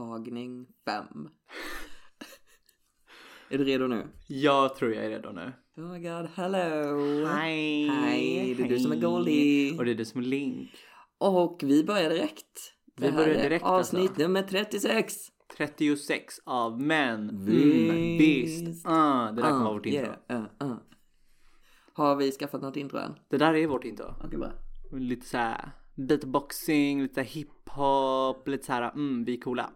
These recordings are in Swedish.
Tagning 5. är du redo nu? Jag tror jag är redo nu. Oh my god, hello! Hej! Hej, det är du som är. Goldie. Och det är du som är Link. Och vi börjar direkt. Vi Det här börjar direkt, Avsnitt alltså. nummer 36. 36 av män. Visst. Mm, visst. Uh, det där kommer vara vårt intro. yeah, uh, uh. Har vi skaffat något intro än? Det där är vårt intro. Okej, bra. Lite såhär beatboxing, lite hiphop, lite såhär mm, vi är coola.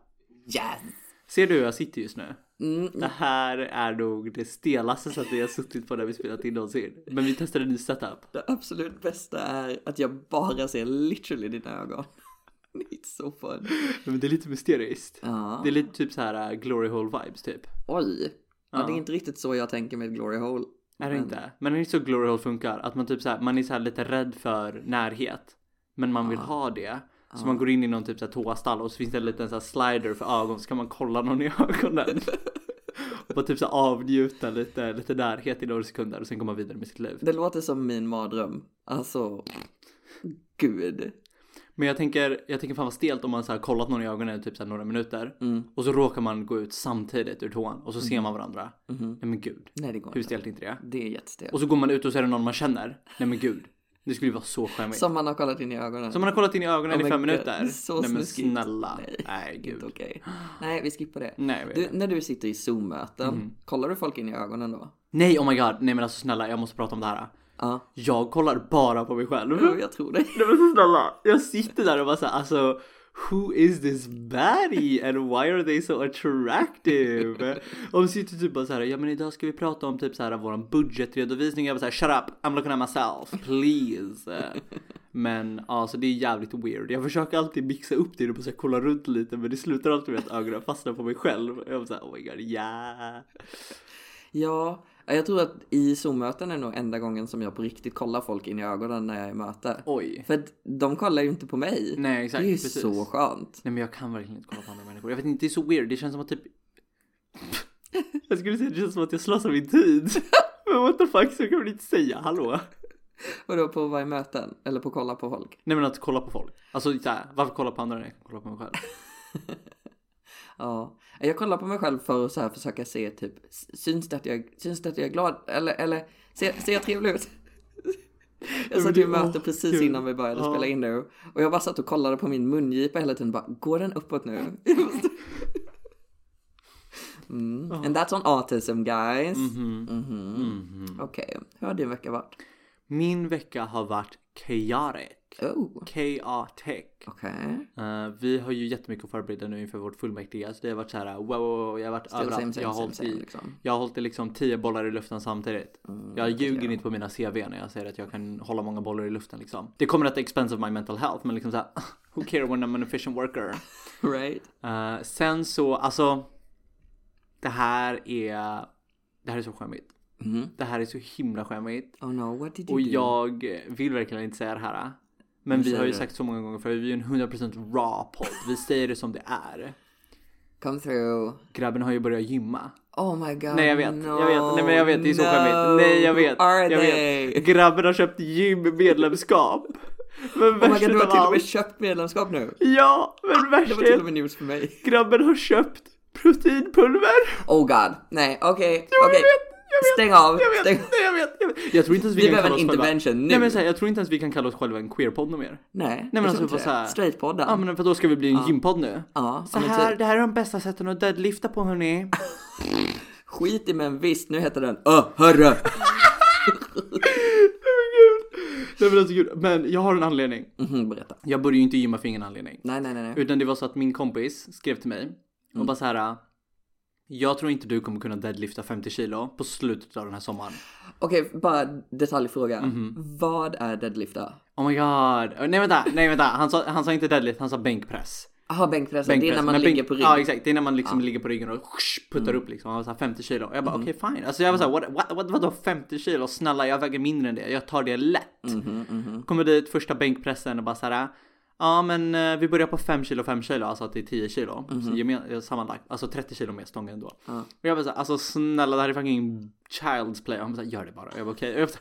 Yes! Ser du hur jag sitter just nu? Mm, Det här är nog det stelaste sättet jag suttit på när vi spelat in någonsin. Men vi testade en ny setup. det absolut bästa är att jag bara ser literally dina ögon. It's so fun. Men det är lite mysteriskt. Ja. Det är lite typ så här uh, glory hole vibes typ. Oj. Ja, Ja. det är inte riktigt så jag tänker med Glory Hole. Är det Men- inte? Men det är så glory hole funkar. Att man typ så här, man är så här lite rädd för närhet. Men man vill Ja. ha det. Så Ja. man går in i någon typ så här toastall och så finns det en liten så slider för ögon så kan man kolla någon i ögonen. och typ så avnjuta lite, lite närhet i några sekunder och sen går man vidare med sitt liv. Det låter som min mardröm. Alltså, gud. Men jag tänker, jag tänker fan vad stelt om man så här kollat någon i ögonen i typ så några minuter. Mm. Och så råkar man gå ut samtidigt ur toan och så ser man varandra. Mhm. Nej men gud. Nej, det går Hur stelt är inte det? Det är jättestelt. Och så går man ut och så är det någon man känner. Nej men gud. Det skulle ju vara så skämmigt. Som man har kollat in i ögonen. Som man har kollat in i ögonen Oh i fem God, minuter. så Nej men snälla. Nej, Nej, gud. Inte okej. Nej, vi skippar det. Nej, Du, när du sitter i Zoom-möten, Mhm. kollar du folk in i ögonen då? Nej oh my god. Nej men alltså snälla jag måste prata om det här. Ja. Jag kollar bara på mig själv. Jo, jag tror det. Nej men snälla. Jag sitter där och bara såhär alltså. Who is this baddie and why are they so attractive? Och de sitter typ bara såhär, ja men idag ska vi prata om typ såhär våran budgetredovisning. Jag bara såhär, shut up, I'm looking at myself, please. Men alltså det är jävligt weird. Jag försöker alltid mixa upp det och bara så här, kolla runt lite men det slutar alltid med att ögonen fastnar på mig själv. Jag bara såhär, oh my god, yeah. Ja, jag tror att i Zoom-möten är nog enda gången som jag på riktigt kollar folk in i ögonen när jag är i möte. Oj. För att de kollar ju inte på mig. Nej exakt, det är ju precis. så skönt. Nej men jag kan verkligen inte kolla på andra människor. Jag vet inte, det är så weird. Det känns som att typ... jag skulle säga det känns som att jag slösar min tid. men what the fuck, så kan man inte säga hallå. Vadå, på varje möten? Eller på att kolla på folk? Nej men att kolla på folk. Alltså så här, varför kolla på andra när jag kan kolla på mig själv? Ja, jag kollar på mig själv för att så här försöka se typ, syns det att jag, syns det att jag är glad? Eller, eller ser, ser jag trevlig ut? Jag satt i möte precis gud. innan vi började Ja. spela in nu och jag bara satt och kollade på min mungipa hela tiden bara, går den uppåt nu? Mm. And that's on autism guys. Mhm. Mhm. Mhm. Okej, hur har din vecka varit? Min vecka har varit chaotic. Oh, Chaotic. okej. Uh, vi har ju jättemycket att förbereda nu inför vårt fullmäktige. Så det har varit så här, wow, wow, jag har varit Still överallt. same, same, jag har same, hållit same i liksom. Jag har hållit i liksom 10 bollar i luften samtidigt. Mm, Jag ljuger inte på mina CV när jag säger att jag kan hålla många bollar i luften liksom. Det kommer att expense of my mental health men liksom såhär, who care when I'm an efficient worker. Right? Eh, sen så, alltså. Det här är, det här är så skämmigt. Mhm. Det här är så himla skämmigt. Oh no, what did you Och do? jag vill verkligen inte säga det här. Men vi har ju sagt så många gånger för vi är en 100% raw podd. Vi säger det som det är. Come through. Grabben har ju börjat gymma. Oh my god. Nej jag vet, no, jag vet, nej men jag vet, det är så no. skämmigt. Nej jag vet, are jag they? vet. Grabben har köpt gym-medlemskap. Men Oh my värst god, du har till och med köpt medlemskap nu. Ja, men Det värst var till och med news för mig. grabben har köpt proteinpulver. Oh god. Nej, okej, Jo, okej. jag vet. Stäng av. Jag vet, Stäng. nej, jag vet, jag vet. Jag tror inte ens vi, Vi kan behöver kalla en oss själva. intervention nu. Nej men så här, jag tror inte ens vi kan kalla oss själva en queerpodd mer. Nej, Nej, men alltså, så här-. Straightpodden. Ja men för då ska vi bli en gympodd nu. Ja, Så här, typ, det här är de bästa sätten att deadlifta på hörni. skit i men visst, nu heter den Öh, hörru. Nej men alltså gud, men jag har en anledning. Mhm, berätta. Jag började ju inte gymma för ingen anledning. Nej, nej, nej, nej. Utan det var så att min kompis skrev till mig och Mm. bara så här. Jag tror inte du kommer kunna deadlifta 50 kilo på slutet av den här sommaren. Okej, bara detaljfråga. Mhm. Vad är deadlifta? Oh my god. Nej vänta, nej vänta. Han sa, han sa inte deadlift, han sa bänkpress. Jaha, bänkpressen. Det är Bänkpress. när man Men ligger bänk- på rygg. Ja exakt, det är när man liksom ligger på ryggen och puttar Mm. upp liksom. Han var såhär 50 kilo. Och jag bara okej fine. Alltså jag var såhär what, what, what, vadå 50 kilo? Snälla jag väger mindre än det. Jag tar det lätt. Mhm, mhm. Kommer dit första bänkpressen och bara såhär. Ja men eh, vi börjar på 5 kilo 5 kilo, alltså att det är 10 kilo. Så gemen, eh, sammanlagt, alltså 30 kilo mer stången då. Ja. Och jag bara såhär, alltså snälla det här är fucking child's play. Och han bara såhär, gör det bara. Och jag bara okej. Och jag bara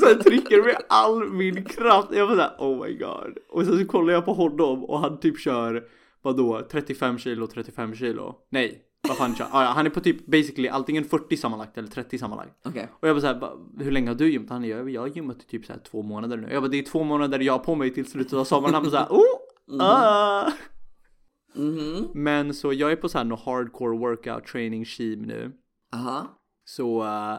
såhär, så trycker med all min kraft. Jag bara såhär, oh my god. Och sen så kollar jag på honom och han typ kör vadå 35 kilo 35 kilo? Nej, vad fan kör? Ah, ja, han är på typ basically antingen 40 sammanlagt eller 30 sammanlagt. Okej. Och jag bara såhär, "Va, hur länge har du gymmat? Han jag, jag har gymmat i typ såhär två månader nu. Jag bara, det är två månader jag har på mig till slutet av sommaren. Han bara såhär, oh! Ah. Mhm. Men så jag är på såhär no hardcore workout training scheme nu. Aha. Så eh,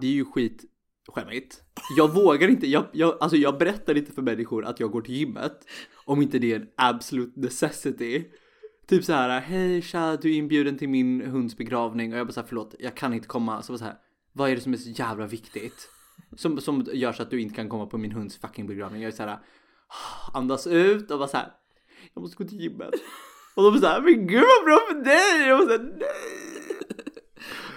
det är ju skit skämmigt. Jag vågar inte, jag, jag, alltså jag berättar inte för människor att jag går till gymmet om inte det är en absolute necessity. Typ så här, hej tja, du är inbjuden till min hunds begravning och jag bara så här, förlåt, jag kan inte komma. Så bara så här, vad är det som är så jävla viktigt? Som, som gör så att du inte kan komma på min hunds fucking begravning. Jag är så här, andas ut och bara så här, jag måste gå till gymmet. Och de så här, men gud vad bra för dig! Och jag bara så här, nej!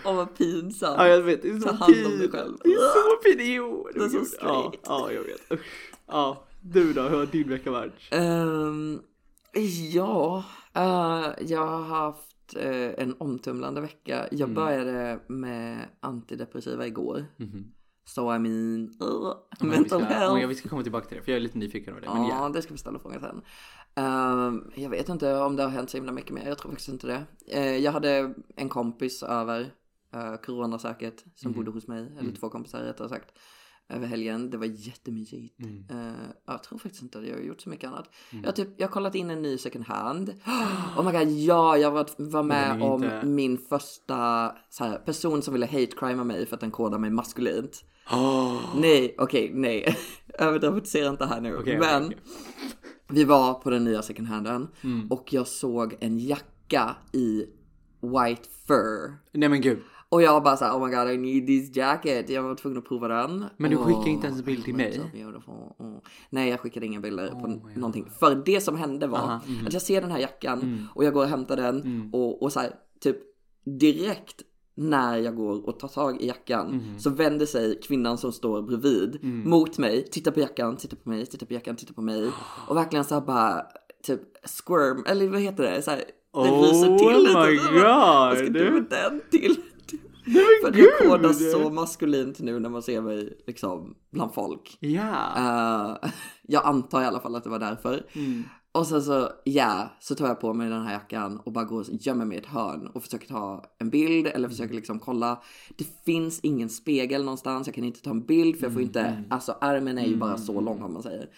Åh vad pinsamt. Ja jag vet, det är så Ta hand om dig själv. Det är så pin. Jo, Det är så ja, straight. ja, jag vet. Usch. Ja, du då, hur har din vecka varit? Ehm, ja, eh, jag har haft eh, en omtumlande vecka. Mm. Jag började med antidepressiva igår. Mhm. So I mean, uh, mental vi ska, health. oh, ja, vi ska komma tillbaka till det, för jag är lite nyfiken på det. Ja, ja. det ska vi ställa frågan sen. Ehm, jag vet inte om det har hänt så himla mycket mer. Jag tror faktiskt inte det. Eh, jag hade en kompis över, uh, corona säkert, som Mhm. bodde hos mig. Eller två kompisar rättare sagt. Över helgen. Det var jättemysigt. Mm. Eh, jag tror faktiskt inte att jag har gjort så mycket annat. Jag, har typ, jag har kollat in en ny second hand. Oh my god, ja, jag var, var med om inte- min första här, person som ville hate crima mig för att den kodade mig maskulint. Oh. Nej, okej, nej. Överdramatisera inte här nu. Okej, Men okej, vi var på den nya second handen Mm. och jag såg en jacka i white fur. Nej men gud. Och jag bara såhär, oh my god I need this jacket. Jag var tvungen att prova den. Men du skickade inte ens en bild till mig? Mm. Nej, jag skickade inga bilder på Oh God. någonting. För det som hände var Aha, mhm. att jag ser den här jackan Mm. och jag går och hämtar den Mm. och, och så här, typ direkt när jag går och tar tag i jackan Mhm. så vänder sig kvinnan som står bredvid Mm. mot mig, tittar på jackan, tittar på mig, tittar på jackan, tittar på mig och verkligen så här bara typ squirm, eller vad heter det? Så här, det Oh ryser till lite. my bara, Vad ska God. du med den till? För att jag kodar gud! så maskulint nu när man ser mig liksom bland folk. Ja. Eh, jag antar i alla fall att det var därför. Mm. Och sen så, ja, så tar jag på mig den här jackan och bara går och gömmer mig i ett hörn och försöker ta en bild eller försöker liksom kolla. Det finns ingen spegel någonstans, jag kan inte ta en bild för jag får inte, alltså armen är ju bara så lång om man säger.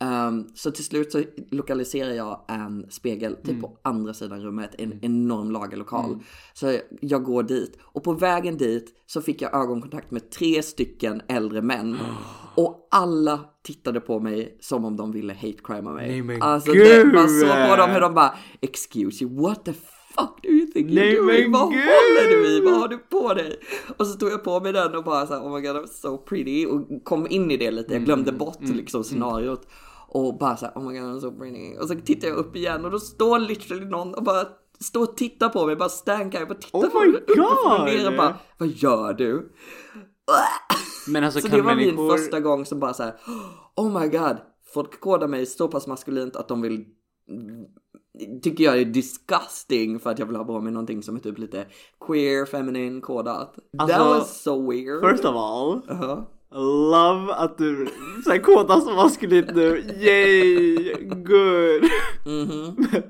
Ehm, så till slut så lokaliserar jag en spegel typ på andra sidan rummet, en enorm lagerlokal. Så jag går dit och på vägen dit så fick jag ögonkontakt med tre stycken äldre män. Och alla tittade på mig som om de ville hate crima mig. Nej, men alltså det, man såg på dem hur de bara excuse you, what the fuck do you think Nej, you're doing? Vad gud! håller du i? Vad har du på dig? Och så tog jag på mig den och bara så här, oh my god I'm so pretty och kom in i det lite, jag glömde bort liksom scenariot. Och bara så här, oh my god I'm so pretty. Och så tittar jag upp igen och då står literally någon och bara står och tittar på mig, bara stankar, jag bara tittar Oh på mig uppifrån och ner och bara, vad gör du? Men alltså Så det var människor... min första gång som bara så här, oh my god, folk kodar mig så pass maskulint att de vill tycker jag är disgusting för att jag vill ha på mig någonting som är typ lite queer, feminine kodat. Alltså, That was so weird. First of all, Uh-huh. Love att du såhär så maskulint nu. Yay! Good! Mhm.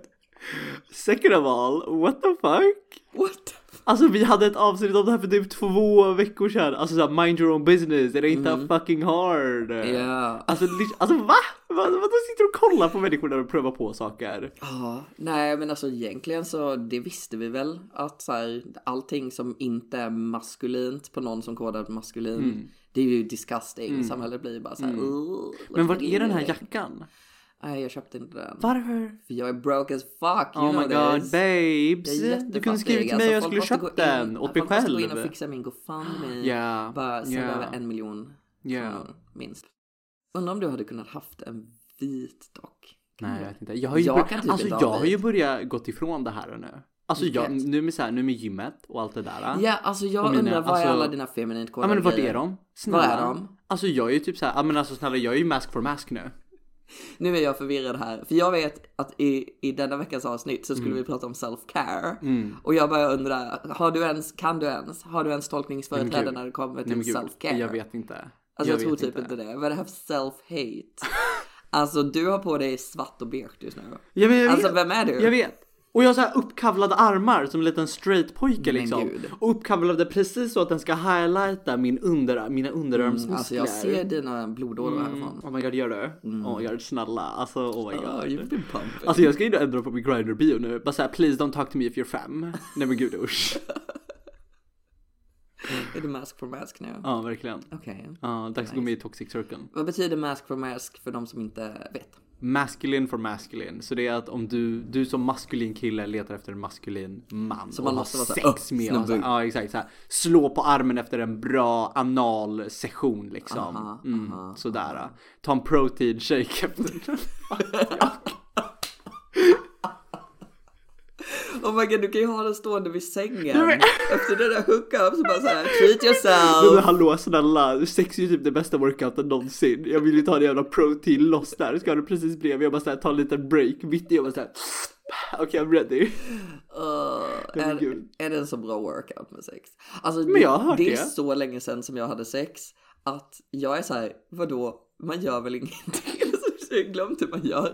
Second of all, what the fuck? What? Alltså vi hade ett avsnitt om det här för typ två veckor sedan. Alltså såhär mind your own business, it ain't that fucking hard. Ja. Alltså, alltså va? Vad, vad de sitter och kollar på människor när de prövar på saker? Ja, nej men alltså egentligen så det visste vi väl att så här, allting som inte är maskulint på någon som kodar maskulin det är ju disgusting. Samhället blir ju bara så här. "Ugh, Men vart är den här at me." jackan? Nej, jag köpte inte den. Varför? För jag är broke as fuck, you Oh know my god this. babes! Du kunde skrivit till mig och jag Alltså, skulle köpt den åt mig Folk måste gå in och själv. fixa min GoFundMe. Ja, Bara sända ja. över en miljon kronor, minst. Undrar om du hade kunnat haft en vit dock. Nej jag vet inte. Jag har ju, Jag bör- typ alltså, jag har ju börjat gått ifrån det här nu. Alltså jag, nu med, så här, nu med gymmet och allt det där. Ja, alltså jag mina- undrar vad är alltså- alla dina feminint Ja kodade men vart är de? Snälla. Var är de? Alltså jag är ju typ såhär, ja men alltså snälla jag är ju mask for mask nu. Nu är jag förvirrad här, för jag vet att i, i denna veckans avsnitt så Mm. skulle vi prata om self-care. Och jag bara undrar, har du ens, kan du ens, har du ens tolkningsföreträde när det kommer till self-care? jag vet inte. Alltså jag, tror vet typ inte det. Vad är det här för self-hate? Alltså du har på dig svart och beige just nu. Ja, men jag Alltså vet. vem är du? Jag vet. Och jag har så här uppkavlade armar som en liten straight pojke Men liksom. gud. Och uppkavlade precis så att den ska highlighta min under, mina underarmsmuskler. Alltså jag ser dina blodådror härifrån. Oh my god, gör du? Oh my god, snälla. Alltså oh my god. Oh, you've been pumping. Alltså jag ska ju ändra på min grinder bio nu. Bara såhär, please don't talk to me if you're fem. Nej men gud usch. Är du mask for mask nu? Ja, verkligen. Okej. Ja, dags att gå med i toxic circle. Vad betyder mask for mask för de som inte vet? Masculine for masculine. Så det är att om du, du som maskulin kille letar efter en maskulin man. Så man måste vara sex "Åh, med. så här, snubbe." ja exakt. Så här, slå på armen efter en bra anal session liksom. Aha, mm, aha, sådär. Ta en protein shake efter. Oh my god, du kan ju ha den stående vid sängen. Efter det där hookup så bara såhär, treat Nej, men yourself. hallå snälla, sex är ju typ det bästa workouten någonsin. Jag vill ju ta en jävla protein loss där, ska du precis bredvid. Jag bara såhär, ta en liten break mitt i och bara såhär. Okej, I'm ready. Uh, Det är är, det en så bra workout med sex? Alltså, Men jag har hört det är det. så länge sedan som jag hade sex att jag är så här, vadå, man gör väl ingenting? Jag har glömt hur man gör.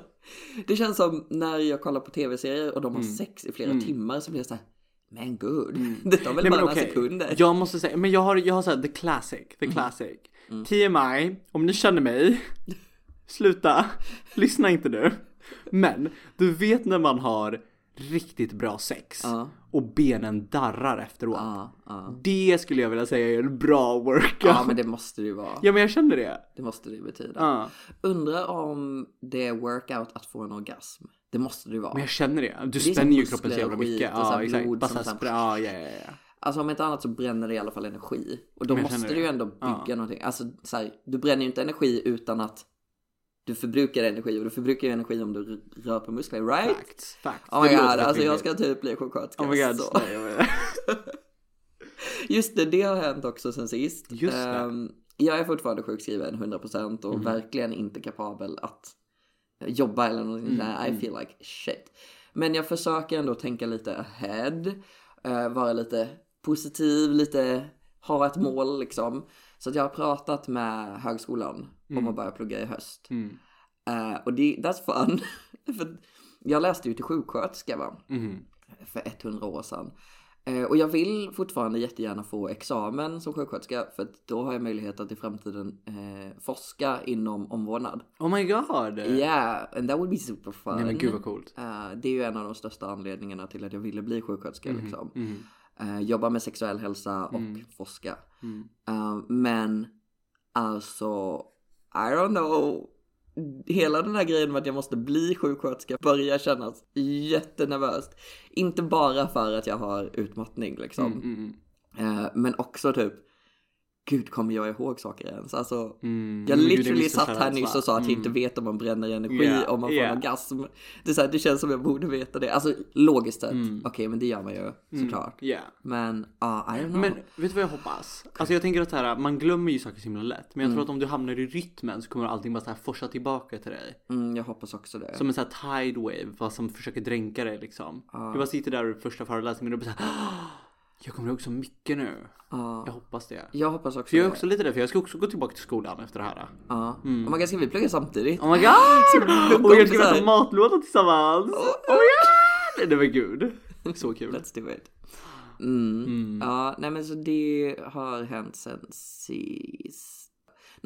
Det känns som när jag kollar på tv-serier och de Mm. har sex i flera timmar så blir jag så här, men gud, det tar väl Nej, bara några sekunder. Jag måste säga, men jag har, jag har såhär the classic, the classic. TMI, om ni känner mig, sluta, lyssna inte nu. Men, du vet när man har riktigt bra sex Ja. och benen darrar efteråt. Ja. Det skulle jag vilja säga är en bra workout. ja, men det måste det ju vara. Ja men jag känner det. Det måste det betyda. Undrar om det är workout att få en orgasm. Det måste det ju vara. Men jag känner det. Du som spänner ju kroppen så jävla mycket. och Ja exakt. Bara som såhär ja, ja, ja, ja. Alltså om inte annat så bränner det i alla fall energi. Och då måste du ju det. ändå bygga Ja. någonting. Alltså så här, du bränner ju inte energi utan att du förbrukar energi och du förbrukar energi om du rör på muskler, right? Facts. Facts. Oh my god, alltså jag ska typ bli sjuksköterska. Oh my god, så. Just det, det har hänt också sen sist. Just det. Ehm, jag är fortfarande sjukskriven 100% och Mhm. verkligen inte kapabel att jobba eller någonting Mm, där. I feel like shit. Men jag försöker ändå tänka lite ahead, eh, vara lite positiv, lite ha ett mål liksom. Så att jag har pratat med högskolan om att börja plugga i höst. Mm. Eh, och det, that's fun. För jag läste ju till sjuksköterska va? Mhm. för 100 år sedan. Eh, och jag vill fortfarande jättegärna få examen som sjuksköterska för då har jag möjlighet att i framtiden eh, forska inom omvårdnad. Oh my god. Yeah, and that would be super fun. Nej men gud vad coolt. Eh, det är ju en av de största anledningarna till att jag ville bli sjuksköterska liksom. Mhm. Eh, jobba med sexuell hälsa och Mm. forska. Mm. Eh, men alltså, I don't know. Hela den här grejen med att jag måste bli sjuksköterska börjar kännas jättenervöst. Inte bara för att jag har utmattning liksom. Mm, mm, Eh, men också typ, gud kommer jag ihåg saker ens? Alltså, mm. jag literally satt här nyss och sa att jag Mm. inte vet om man bränner energi Yeah, om man får yeah. orgasm. Det, är så här, det känns som jag borde veta det. Alltså logiskt sett, Mm. okej men det gör man ju såklart. Yeah. Men ja, I don't know. Men vet du vad jag hoppas? Alltså jag tänker att här, man glömmer ju saker så himla lätt. Men jag Mm. tror att om du hamnar i rytmen så kommer allting bara så här forsa tillbaka till dig. mm, jag hoppas också det. Som en sån här tide wave fast som försöker dränka dig liksom. Ja. Du bara sitter där i första föreläsningen och du bara så här, "Åh, Jag kommer ihåg så mycket nu. Ja. Jag hoppas det. Jag hoppas också För jag är det. också lite där för jag ska också gå tillbaka till skolan efter det här. Ja. Oh my god, ska vi plugga samtidigt? Oh my god! Plugga Och vi ska äta matlåda tillsammans! Oh my god! Det var gud. Så kul. Let's do it. Mm. Mm. Ja, nej men så det har hänt sen sist.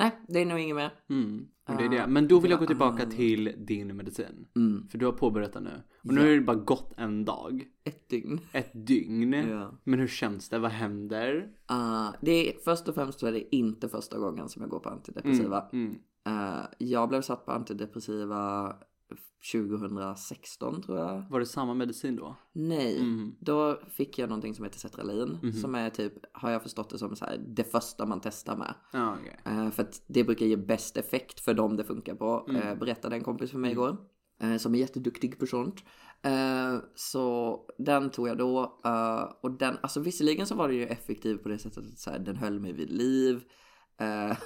Nej, det är nog inget mer. Mm. Det är Ah, det. Men då vill jag gå tillbaka ah. till din medicin. Mm. För du har påbörjat den nu. Och nu har det bara gått en dag. Ett dygn. Ett dygn. Ja. Men hur känns det? Vad händer? Uh, det är, först och främst så är det inte första gången som jag går på antidepressiva. Mm. Uh, jag blev satt på antidepressiva 2016 tror jag. Var det samma medicin då? Nej, Mm. då fick jag någonting som heter Cetralin. Mhm. Som är typ, har jag förstått det som så här, det första man testar med. Ja, okej. Eh, för att det brukar ge bäst effekt för dem det funkar på. Mm. Uh, berättade en kompis för mig igår. eh, som är jätteduktig på sånt. Så den tog jag då. och den, alltså visserligen så var det ju effektiv på det sättet att så här, den höll mig vid liv. Uh,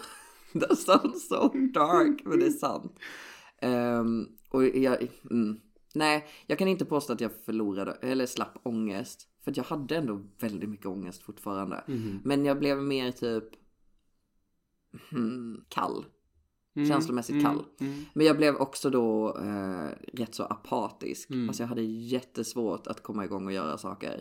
that sounds so dark, men det är sant. Ehm, och jag, mm, nej, jag kan inte påstå att jag förlorade eller slapp ångest. För jag hade ändå väldigt mycket ångest fortfarande. Mhm. Men jag blev mer typ hmm, kall. känslomässigt kall. Men jag blev också då eh, rätt så apatisk. Alltså jag hade jättesvårt att komma igång och göra saker.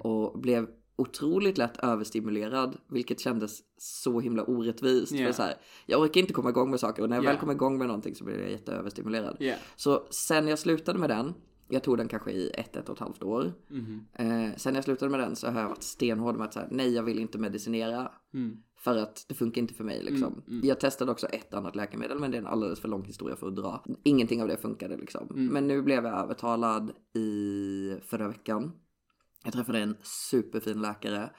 Och blev otroligt lätt överstimulerad, vilket kändes så himla orättvist. Yeah. För så här, jag orkar inte komma igång med saker och när jag väl Yeah. kommer igång med någonting så blir jag jätteöverstimulerad. Yeah. Så sen jag slutade med den, jag tog den kanske i ett, ett och ett halvt år. Mhm. Eh, sen jag slutade med den så har jag varit stenhård med att säga nej jag vill inte medicinera. För att det funkar inte för mig liksom. Jag testade också ett annat läkemedel men det är en alldeles för lång historia för att dra. Ingenting av det funkade liksom. Men nu blev jag övertalad i förra veckan. Jag träffade en superfin läkare.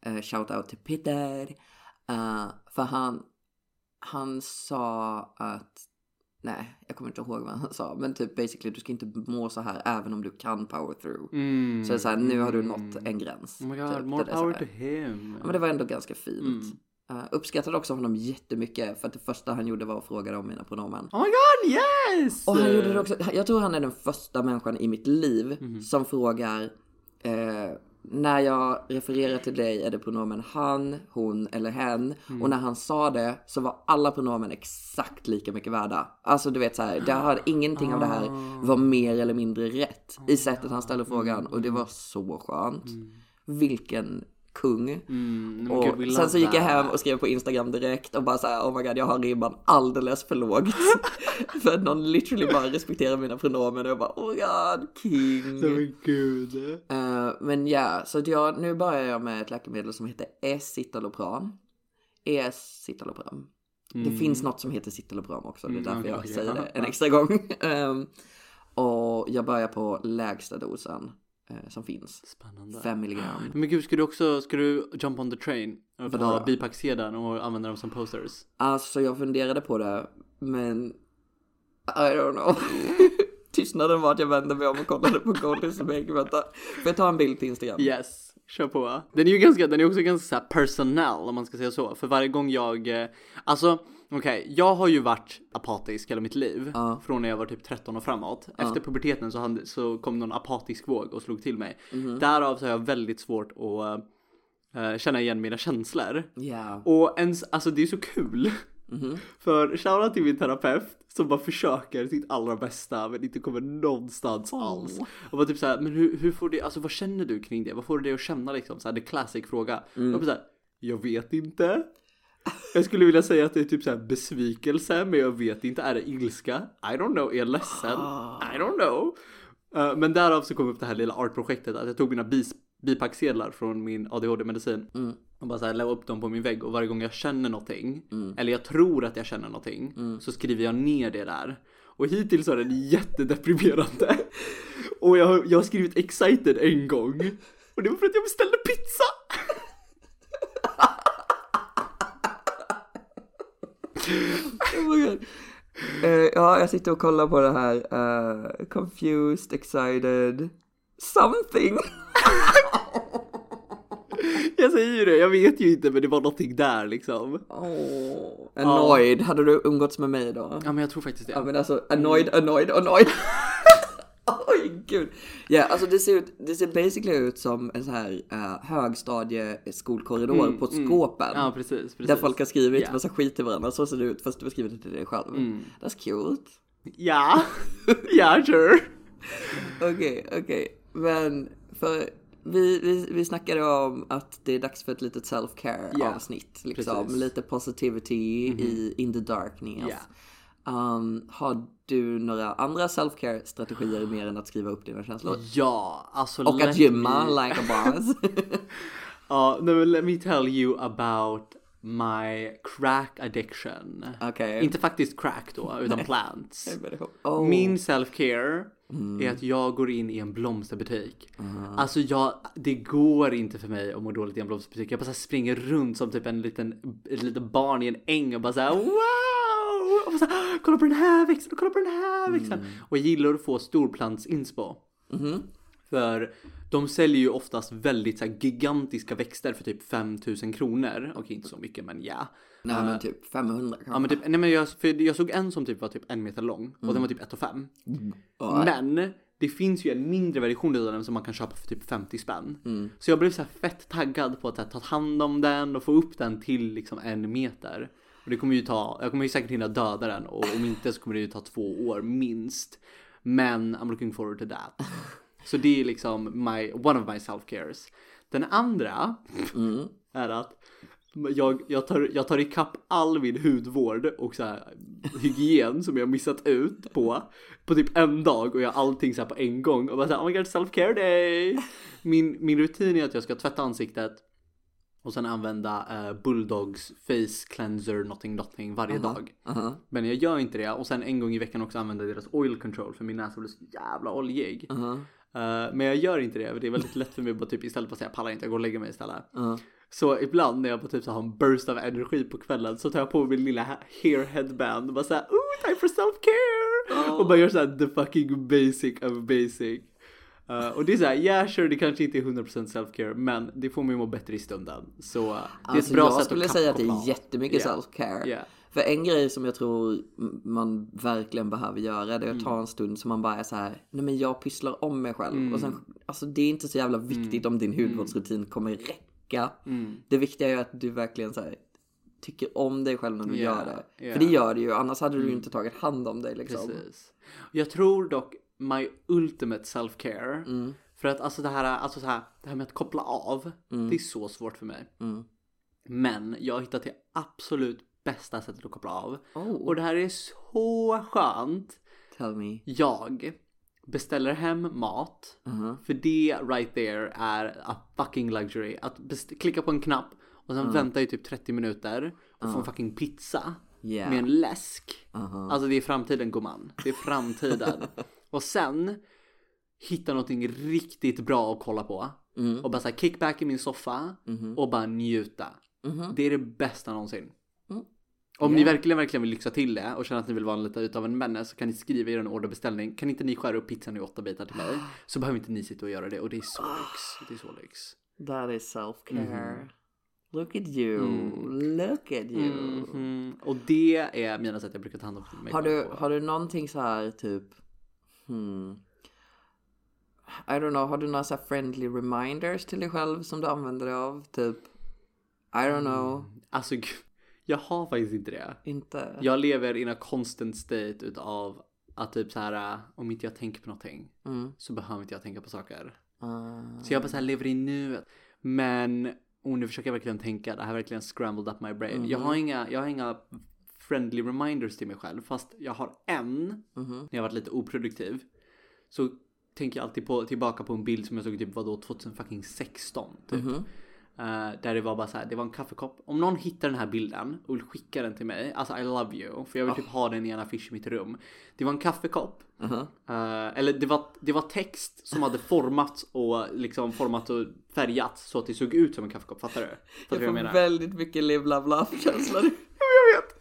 Eh, shout out till Peter. Eh, för han, han sa att Nej, jag kommer inte ihåg vad han sa. Men typ basically du ska inte må så här även om du kan power through. Mm. Så så här, nu har du nått en gräns. Oh my typ, god, där more power to him. Ja, men det var ändå ganska fint. Mm. Uh, uppskattade också honom jättemycket för att det första han gjorde var att fråga om mina pronomen. Oh my god, yes! Och han gjorde det också, jag tror han är den första människan i mitt liv Mhm. som frågar eh, när jag refererar till dig är det pronomen han, hon eller hen. Mm. Och när han sa det så var alla pronomen exakt lika mycket värda. Alltså du vet så här, det hade ingenting av det här Ah. var mer eller mindre rätt i sättet han ställde frågan. Och det var så skönt. Vilken kung. Mm, Och sen så gick jag hem och skrev på Instagram direkt och bara såhär oh my god jag har ribban alldeles för lågt. för att någon literally bara respekterar mina pronomen och jag bara oh my god king. Så gud. Eh, men ja, så att jag, nu börjar jag med ett läkemedel som heter Escitalopram. Escitalopram. Det finns något som heter citalopram också, det är därför Mm. okej, jag säger det Ja, en extra gång. Ehm, och jag börjar på lägsta dosen eh, som finns. Spännande. 5 milligram. Men gud, ska du också, ska du jump on the train? Och då? bipacksedeln och använda dem som posters? Alltså jag funderade på det, men I don't know. Tystnaden var att jag vände mig om och kollade på Goldis och Make. Vänta, får jag ta en bild till Instagram? Yes, kör på. Den är ju ganska, den är också ganska personal om man ska säga så. För varje gång jag, eh, alltså okej, jag har ju varit apatisk hela mitt liv. Ja. Från när jag var typ 13 och framåt. Efter puberteten så, hade, så kom någon apatisk våg och slog till mig. Mhm. Därav så har jag väldigt svårt att eh, känna igen mina känslor. Ja. Och ens, alltså det är så kul. Mhm. För shoutout till min terapeut som bara försöker sitt allra bästa men inte kommer någonstans alls. Och bara typ såhär, men hur, hur får det, alltså vad känner du kring det? Vad får du dig att känna liksom? Såhär, the classic fråga. Mm. Jag bara såhär, jag vet inte. Jag skulle vilja säga att det är typ såhär besvikelse men jag vet inte, är det ilska? I don't know, är jag ledsen? I don't know. Eh, men därav så kom upp det här lilla artprojektet att jag tog mina bis, bipacksedlar från min ADHD-medicin och bara så här la upp dem på min vägg och varje gång jag känner någonting eller jag tror att jag känner någonting så skriver jag ner det där. Och hittills har den jättedeprimerande. Och jag har, jag har skrivit excited en gång och det var för att jag beställde pizza. Eh, ja, jag sitter och kollar på det här. eh, confused, excited, something. Jag säger ju det, jag vet ju inte men det var någonting där liksom. Oh. Annoyed. Hade du umgåtts med mig då? Ja men jag tror faktiskt det. Ja men alltså annoyed, annoyed, annoyed. Oj gud. Ja alltså det ser, ut, det ser basically ut som en så här uh, högstadieskolkorridor på skåpen. Ja precis, precis. Där folk har skrivit Ja. massa skit till varandra. Så ser det ut fast du har skrivit det till dig själv. That's cute. Ja, ja sure. Okej, okej. Men för vi, vi, vi snackade om att det är dags för ett litet self-care Ja, avsnitt. Liksom. precis. Lite positivity i in the darkness. Um, har du några andra self-care strategier mer än att skriva upp dina känslor? Ja, alltså Och att gymma me- like a boss. Ja, nej men let me tell you about my crack addiction. Okej. Inte faktiskt crack då, utan plants. Oh. Min self-care är att jag går in i en blomsterbutik. Alltså jag, det går inte för mig att må dåligt i en blomsterbutik. Jag bara springer runt som typ en liten, ett litet barn i en äng och bara såhär wow! Och så här, kolla på den här växten och kolla på den här växten. Och jag gillar att få storplants-inspo. För de säljer ju oftast väldigt så här, gigantiska växter för typ 5000 kronor. Okej inte så mycket men ja. Nej men typ 500 kanske. Ja men typ, nej men jag, för jag såg en som typ var typ en meter lång och den var typ 1 och 5. Men det finns ju en mindre version av den som man kan köpa för typ 50 spänn. Mm. Så jag blev så här fett taggad på att ta hand om den och få upp den till liksom en meter. Och det kommer ju ta, jag kommer ju säkert hinna döda den och om inte så kommer det ju ta två år minst. Men I'm looking forward to that. Så det är liksom my, one of my self-cares. Den andra Mm. är att jag, jag, tar, jag tar ikapp all min hudvård och så här, hygien som jag missat ut på på typ en dag och jag har allting så på en gång och bara såhär oh my god self-care day. Min, min rutin är att jag ska tvätta ansiktet och sen använda eh, Bulldogs face cleanser någonting någonting varje dag. Uh-huh. Men jag gör inte det och sen en gång i veckan också använda deras oil control för min näsa blir så jävla oljig. Uh-huh. Eh, men jag gör inte det för det är väldigt lätt för mig att typ istället för att säga pallar inte, jag går och lägger mig istället. Så ibland när jag bara typ så har en burst av energi på kvällen så tar jag på min lilla ha- hair headband och bara såhär oh time for self-care! Och bara gör såhär the fucking basic of basic. Eh, och det är såhär, yeah sure det kanske inte är 100% self-care men det får mig att må bättre i stunden. Så uh, det är Alltså ett bra jag sätt skulle att säga att det är jättemycket Yeah. self-care. Yeah. För en grej som jag tror man verkligen behöver göra det är att Mm. ta en stund som man bara är så här, nej men jag pysslar om mig själv. Mm. Och sen, alltså det är inte så jävla viktigt om din hudvårdsrutin kommer räcka. Mm. Det viktiga är att du verkligen så här, tycker om dig själv när du Yeah, gör det. För det gör du ju, annars hade du inte tagit hand om dig liksom. Precis. Jag tror dock my ultimate self-care Mm. för att alltså det här, alltså så här, det här med att koppla av det är så svårt för mig. Mm. Men jag har hittat det absolut bästa sättet att koppla av. Oh, Och det här är så skönt. tell me. Jag beställer hem mat. Uh-huh. För det right there är a fucking luxury. Att best- klicka på en knapp och sen vänta i typ 30 minuter och få en fucking pizza. Yeah. Med en läsk. Uh-huh. Alltså det är framtiden gumman. Det är framtiden. och sen hitta någonting riktigt bra att kolla på. Mm. Och bara såhär kickback i min soffa och bara njuta. Mhm. Det är det bästa någonsin. Mm. Om ni Yeah. verkligen, verkligen vill lyxa till det och känner att ni vill vara lite utav en männe så kan ni skriva i er orderbeställning. Kan inte ni skära upp pizzan i åtta bitar till mig? Så behöver inte ni sitta och göra det och det är så lyx. Det är så lyx. That is self-care. Mhm. Look at you, look at you. Mhm. Och det är mina sätt jag brukar ta hand om mig Har du, på. har du någonting så här typ, hmm, I don't know, har du några så friendly reminders till dig själv som du använder dig av? Typ, I don't know, Alltså gud, jag har faktiskt inte det. inte. Jag lever in a constant state utav att typ så här äh, om inte jag tänker på någonting Mm. så behöver inte jag tänka på saker. Uh, Så jag bara så här lever i nuet. Men, och nu försöker jag verkligen tänka, det här verkligen scrambled up my brain. Jag, har inga, jag har inga friendly reminders till mig själv. Fast jag har en, mhm. när jag varit lite oproduktiv. Så tänker jag alltid på, tillbaka på en bild som jag såg typ vadå 2016 typ. Mhm. Eh, där det var bara så här, det var en kaffekopp. Om någon hittar den här bilden och vill skicka den till mig, alltså I love you. För jag vill typ ha den i en affisch i mitt rum. Det var en kaffekopp. Uh-huh. Eh, eller det var, det var text som hade formats och liksom format och färgat så att det såg ut som en kaffekopp. Fattar du? Fattar Jag jag får menar? väldigt mycket live, love, love känsla jag vet!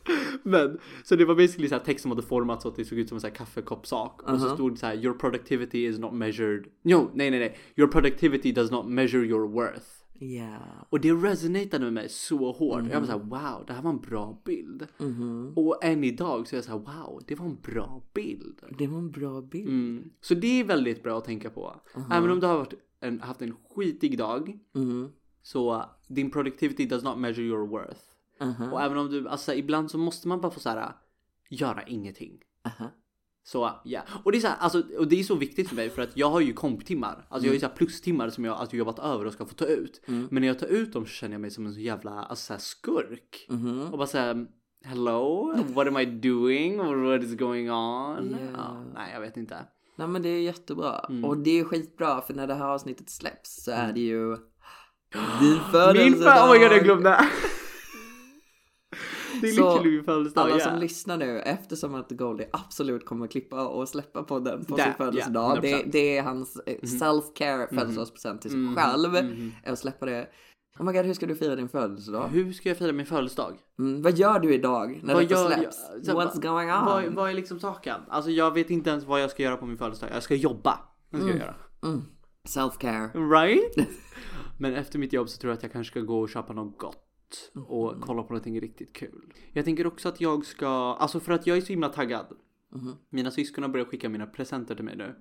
Men, så det var basically så här text som hade formats så att det såg ut som en så här kaffekoppsak. Och så Uh-huh. stod det så här, your productivity is not measured. No, nej nej nej. Your productivity does not measure your worth. Ja. Och det resonatade med mig så hårt. Jag var såhär Mm. wow, det här var en bra bild. Mhm. Och än idag så är jag såhär wow, det var en bra bild. Det var en bra bild. Mm. Så det är väldigt bra att tänka på. Även om du har en, haft en skitig dag. Mhm. Så uh, din productivity does not measure your worth. Uh-huh. Och även om du, alltså ibland så måste man bara få såhär göra ingenting. Uh-huh. Så ja, och det är så här, alltså, och det är så viktigt för mig för att jag har ju komptimmar. Alltså jag har ju så här plustimmar som jag alltså, jobbat över och ska få ta ut. Men när jag tar ut dem så känner jag mig som en så jävla alltså, så här, skurk. Mhm. Och bara såhär, hello, what am I doing? What is going on? Yeah. Ja, nej jag vet inte. Nej men det är jättebra. Mm. Och det är skitbra för när det här avsnittet släpps så är det ju din födelsedag. Min födelsedag! Oh my god jag glömde! det är min födelsedag. Alla ja. som lyssnar nu, eftersom att Goldie absolut kommer klippa och släppa podden på Där, sin födelsedag. 100%. det, det är hans eh, self-care födelsedagspresent till sig själv. är Att släppa det. Oh my god, hur ska du fira din födelsedag? Hur ska jag fira min födelsedag? Mm, vad gör du idag när Vad detta gör släpps? jag- så What's going on? Vad, vad är liksom saken? Alltså jag vet inte ens vad jag ska göra på min födelsedag. Jag ska jobba. Det ska jag göra. Mm. Self-care. Right? Men efter mitt jobb så tror jag att jag kanske ska gå och köpa något gott. Och kolla på någonting riktigt kul. Jag tänker också att jag ska, alltså för att jag är så himla taggad. Mina syskon har börjat skicka mina presenter till mig nu.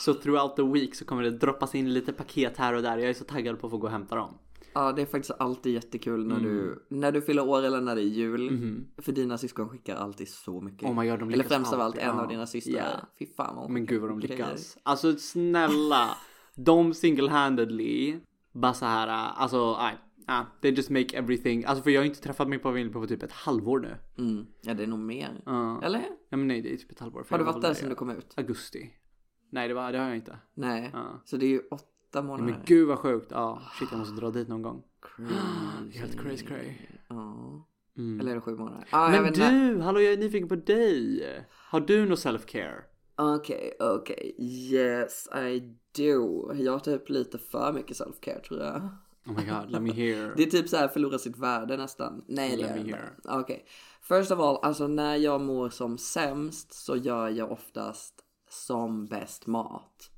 Så throughout the week så kommer det droppas in lite paket här och där. Jag är så taggad på att få gå och hämta dem. Ja, det är faktiskt alltid jättekul när du, när du fyller år eller när det är jul. För dina syskon skickar alltid så mycket. Oh my God, de eller främst av allt en ja. av dina systrar. Ja. Fy fan vad Men gud vad de grejer. lyckas. Alltså snälla. De single-handedly. Bara så här. Alltså nej. Ah, they just make everything. Alltså för jag har inte träffat min familj på typ ett halvår nu. Mm. Ja, det är nog mer. Ja. Eller? Ja men nej det är typ ett halvår. Har du varit var där sedan du kom ut? Augusti. Nej det, var, det har jag inte. Nej. Ja. Så det är ju åtta månader. men gud vad sjukt. Ja shit jag måste dra dit någon gång. Crazy. Helt crazy cray. Ja. Mm. Eller är det sju månader? Ah, Men du, hallå jag är nyfiken på dig. Har du något self-care? Okej, okej. Yes, I do. Jag har typ lite för mycket self-care tror jag. Oh my god, let me hear. Det är typ så här förlora sitt värde nästan. Nej, Let me det inte. hear. Okej. First of all, alltså när jag mår som sämst så gör jag oftast som bäst mat.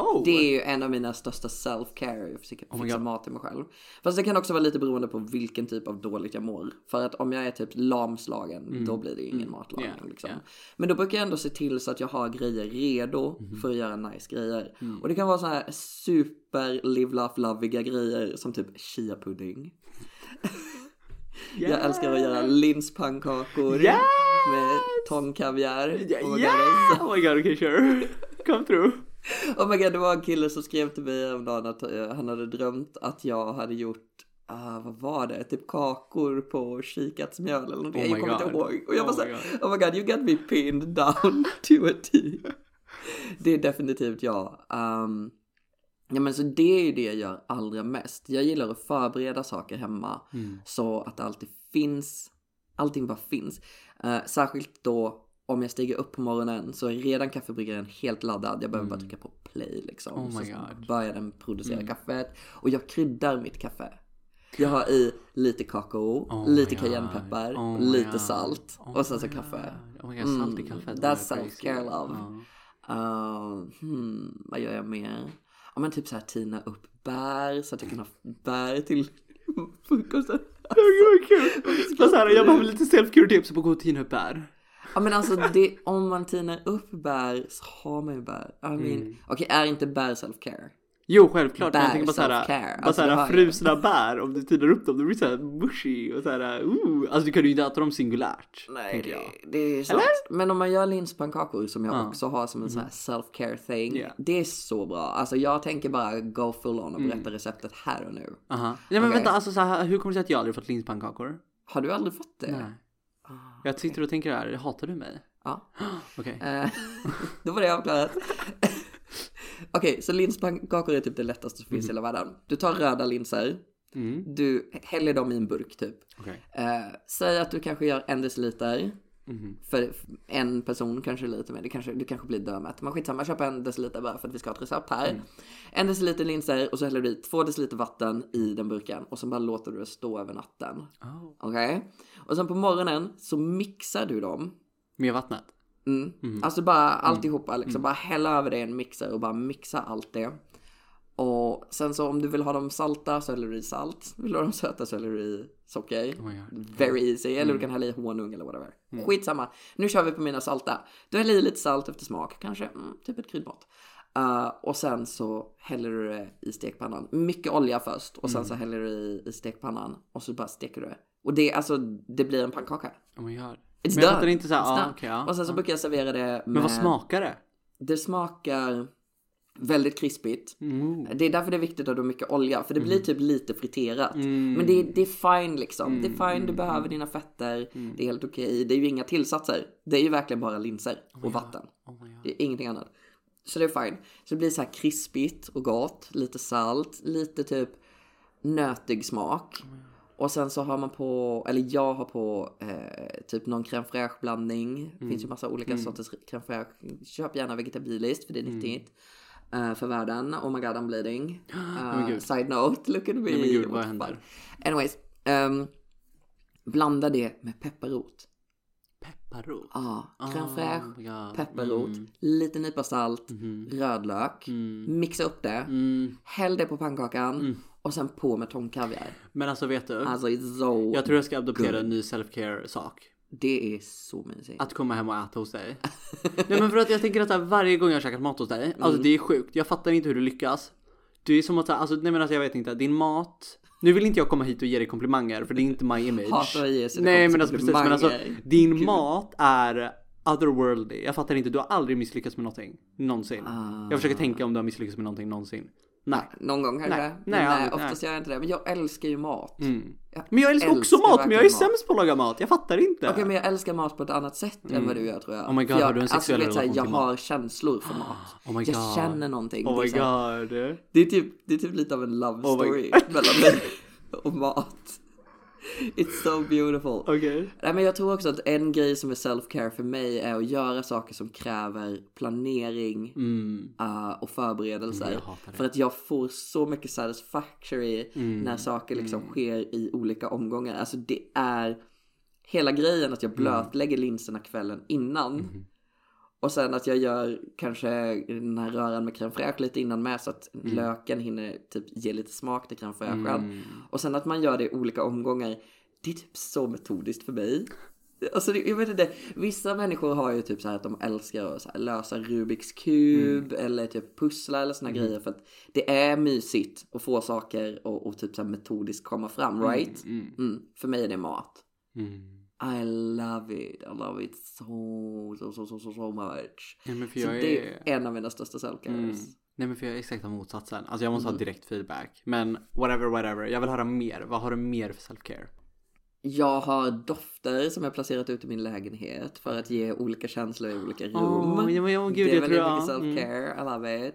Oh! Det är ju en av mina största self-care, jag försöker my fixa mat till mig själv. Fast det kan också vara lite beroende på vilken typ av dåligt jag mår. För att om jag är typ lamslagen, då blir det ingen matlagning Mm. Yeah, liksom. yeah. Men då brukar jag ändå se till så att jag har grejer redo Mm. för att göra nice grejer. Och det kan vara så här super live laugh loviga grejer som typ chia pudding. Jag älskar att göra linspannkakor Yes! med. Oh God, Yeah! är så- Oh my god, okay sure. Come through. Oh my god, det var en kille som skrev till mig häromdagen att eh, han hade drömt att jag hade gjort Ah, vad var det? Typ kakor på kikärtsmjöl eller någonting. Oh jag kommer inte God. ihåg. Och jag Oh var så my här, oh my god, you got me pinned down to a T. Det är definitivt jag. Um, ja men så det är ju det jag gör allra mest. Jag gillar att förbereda saker hemma Mm. så att det alltid finns. Allting bara finns. Eh, särskilt då om jag stiger upp på morgonen så är redan kaffebryggaren helt laddad. Jag behöver bara trycka på play liksom. Mm. Oh så God. Mm. börjar den producera kaffet. Och jag kryddar mitt kaffe. Jag har i lite kakao, Oh lite cayennepeppar, Oh lite God. salt Oh och sen så kaffe. Oh my god, salt i kaffet. Mm, det var that's self-care love. Uh, hmm, vad gör jag mer? Ja men typ så här tina upp bär så att jag kan ha bär till frukosten. Gud vad kul! Vad så här, jag behöver lite self-care tips på att gå och tina upp bär. Ja men alltså det, om man tinar upp bär så har man ju bär. I mean, Mm. okej är inte bär self-care? Jo självklart, men jag Bär, tänker på såhär, bara Alltså, såhär frusna bär, om du tinar upp dem, det blir såhär mushy och såhär, ooh. Alltså du kan ju inte äta dem singulärt. Nej det, det är sant. Men om man gör linspannkakor som jag Ja. också har som en sån här self-care thing. Ja. Det är så bra. Alltså jag tänker bara go full on och berätta receptet här och nu. Aha. Ja men Okej. vänta, alltså så här, hur kommer det sig att jag aldrig fått linspannkakor? Har du aldrig fått det? Nej. Jag sitter och tänker här, hatar du mig? Ja. Okej. Eh, Då var det avklarat. Okej, så linspannkakor är typ det lättaste som finns i hela världen. Du tar röda linser, Mm. du häller dem i en burk typ. Okej. Eh, säg att du kanske gör en deciliter. Mhm. För en person kanske lite mer, det kanske, det kanske blir dömätt. Men skitsamma, köp en deciliter bara för att vi ska ha ett recept här. Mm. En deciliter linser och så häller du i två deciliter vatten i den burken. Och så bara låter du det stå över natten. Oh. Okej? Och sen på morgonen så mixar du dem. Med vattnet? Mm. Mhm. Alltså bara alltihopa liksom. Bara hälla över det i en mixer och bara mixa allt det. Och sen så om du vill ha dem salta så häller du i salt. Vill du ha dem söta så häller du i socker. Oh my god. Very easy. Eller du kan hälla i honung eller whatever. Skitsamma. Nu kör vi på mina salta. Du häller i lite salt efter smak. Kanske mm, typ ett kryddmått. Uh, och sen så häller du det i stekpannan. Mycket olja först. Och sen så häller du i, i stekpannan. Och så bara steker du det. Och det, alltså, det blir en pannkaka. Oh my god. It's Men jag done. inte It's ja done. okej ja. Och sen så ja. brukar jag servera det med... Men vad smakar det? Det smakar väldigt krispigt. Mm. Det är därför det är viktigt att du har mycket olja. För det blir typ lite friterat. Mm. Men det är, det är fine liksom. Det är fine, du behöver dina fetter. Mm. Det är helt okej. Det är ju inga tillsatser. Det är ju verkligen bara linser och vatten. Oh my god. Det är ingenting annat. Så det är fine. Så det blir så här krispigt och gott. Lite salt, lite typ nötig smak. Och sen så har man på, eller jag har på eh, typ någon crème fraîche blandning. Det finns ju massa olika sorters crème fraîche. Köp gärna vegetabiliskt för det är nyttigt. Eh, för världen. Oh my god I'm bleeding. Uh, side note, look at me. Nej, men gud, vad händer? Anyways. ehm, blanda det med pepparrot. Pepparrot? Ja, crème Oh fraîche, god. pepparrot, Mm. lite nypa salt, Mhm. rödlök. Mm. Mixa upp det. Mm. Häll det på pannkakan. Och sen på med tångkaviar. Men alltså vet du? Alltså it's so jag tror jag ska adoptera good. en ny self-care sak. Det är så mysigt. Att komma hem och äta hos dig. Nej men för att jag tänker att här, varje gång jag har käkat mat hos dig, alltså det är sjukt. Jag fattar inte hur du lyckas. Du är som att, alltså nej men alltså jag vet inte, din mat Nu vill inte jag komma hit och ge dig komplimanger för det är inte my image. Hatar att ge sina Nej men alltså precis men alltså din Gud. mat är otherworldly. Jag fattar inte, du har aldrig misslyckats med någonting. Någonsin. Ah. Jag försöker tänka om du har misslyckats med någonting någonsin. Nej. Någon gång kanske. Nej. Nej, Nej, nej, aldrig, oftast gör jag inte det. Men jag älskar ju mat. Mm. Jag Men jag älskar också mat men jag är mat. sämst på att laga mat. Jag fattar inte. Okej men jag älskar mat på ett annat sätt än vad du gör tror jag. Oh my God, jag, har du en sexuell alltså, relation till Jag mat? har känslor för mat. Oh my jag God. känner någonting. Oh det, är my här, god. det, är typ, det är typ lite av en love Oh story mellan mig och mat. It's so beautiful. Okej. Nej, men jag tror också att en grej som är self-care för mig är att göra saker som kräver planering Mm. uh, och förberedelser. Mm, för att jag får så mycket satisfactory Mm. när saker liksom sker i olika omgångar. Alltså det är hela grejen att jag Mm. blötlägger linserna kvällen innan. Och sen att jag gör kanske den här röran med crème fraîche lite innan med så att löken hinner typ ge lite smak till crème fraîchen. Mm. Och sen att man gör det i olika omgångar. Det är typ så metodiskt för mig. Alltså jag vet inte, vissa människor har ju typ så här att de älskar att lösa Rubiks kub eller typ pussla eller såna grejer för att det är mysigt att få saker och, och typ så här metodiskt komma fram, right? Mm. Mm, för mig är det mat. Mm. I love it, I love it so, so, so, so, so, much. Ja, men för Så jag det är... är en av mina största self Mm. Nej men för jag är exakt av motsatsen. Alltså jag måste ha direkt feedback. Men whatever whatever. Jag vill höra mer. Vad har du mer för self-care? Jag har dofter som jag placerat ut i min lägenhet för att ge olika känslor i olika rum. Åh, ja, men, åh, gud, det är väldigt mycket mm. self-care, I love it.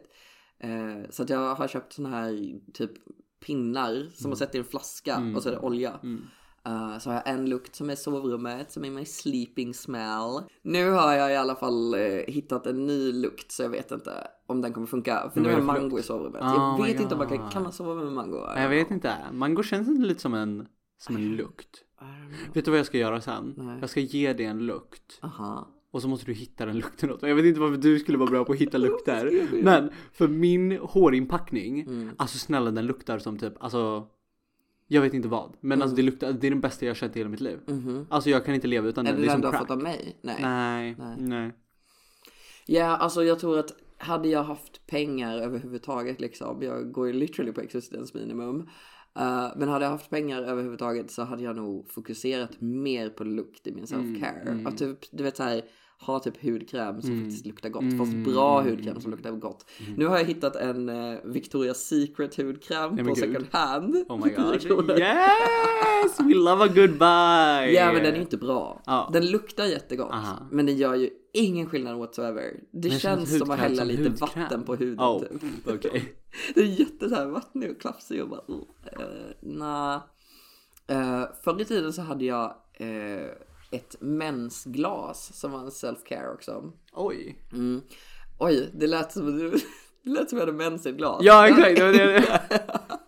Eh, så att jag har köpt såna här typ pinnar som man sätter i en flaska och så är det olja. Mm. Eh, så har jag en lukt som är sovrummet som är my sleeping smell. Nu har jag i alla fall eh, hittat en ny lukt så jag vet inte om den kommer funka. För nu är det mango i sovrummet. Oh jag vet inte om man kan, kan man sova med mango? Nej, Jag vet inte. Mango känns inte lite som en, som en lukt. Vet du vad jag ska göra sen? Nej. Jag ska ge dig en lukt. Aha. Och så måste du hitta den lukten åt mig. Jag vet inte varför du skulle vara bra på att hitta lukter. Men för min hårinpackning, Mm. alltså snälla den luktar som typ, alltså jag vet inte vad. Men alltså det luktar, det är den bästa jag har känt i hela mitt liv. Mhm. Alltså jag kan inte leva utan Är den. det Det är den du har crack. fått av mig? Nej. Nej, Nej. nej. Ja, alltså jag tror att hade jag haft pengar överhuvudtaget liksom, jag går ju literally på existensminimum. Uh, men hade jag haft pengar överhuvudtaget så hade jag nog fokuserat mer på lukt i min self-care. mm. Att typ, du vet så här, ha typ hudkräm som Mm. faktiskt luktar gott. Mm, Fast bra mm, hudkräm som luktar gott. Nu har jag hittat en uh, Victoria's Secret hudkräm men på gud. second hand. Oh my god. 10 kronor. Yes! We love a good buy! Ja men den är inte bra. Ja. Den luktar jättegott. Aha. Men den gör ju ingen skillnad whatsoever. Det Men känns som att hälla som lite hudkräm. vatten på huden Oh, typ. okej. Det är jätte så här vattnig och klafsig och bara uh, nah. uh, Förr i tiden så hade jag eh, ett mensglas som var en self-care också. Oj. Mm. Oj, det lät som att du, det lät som jag hade mens i ett glas. Ja exakt, det var det.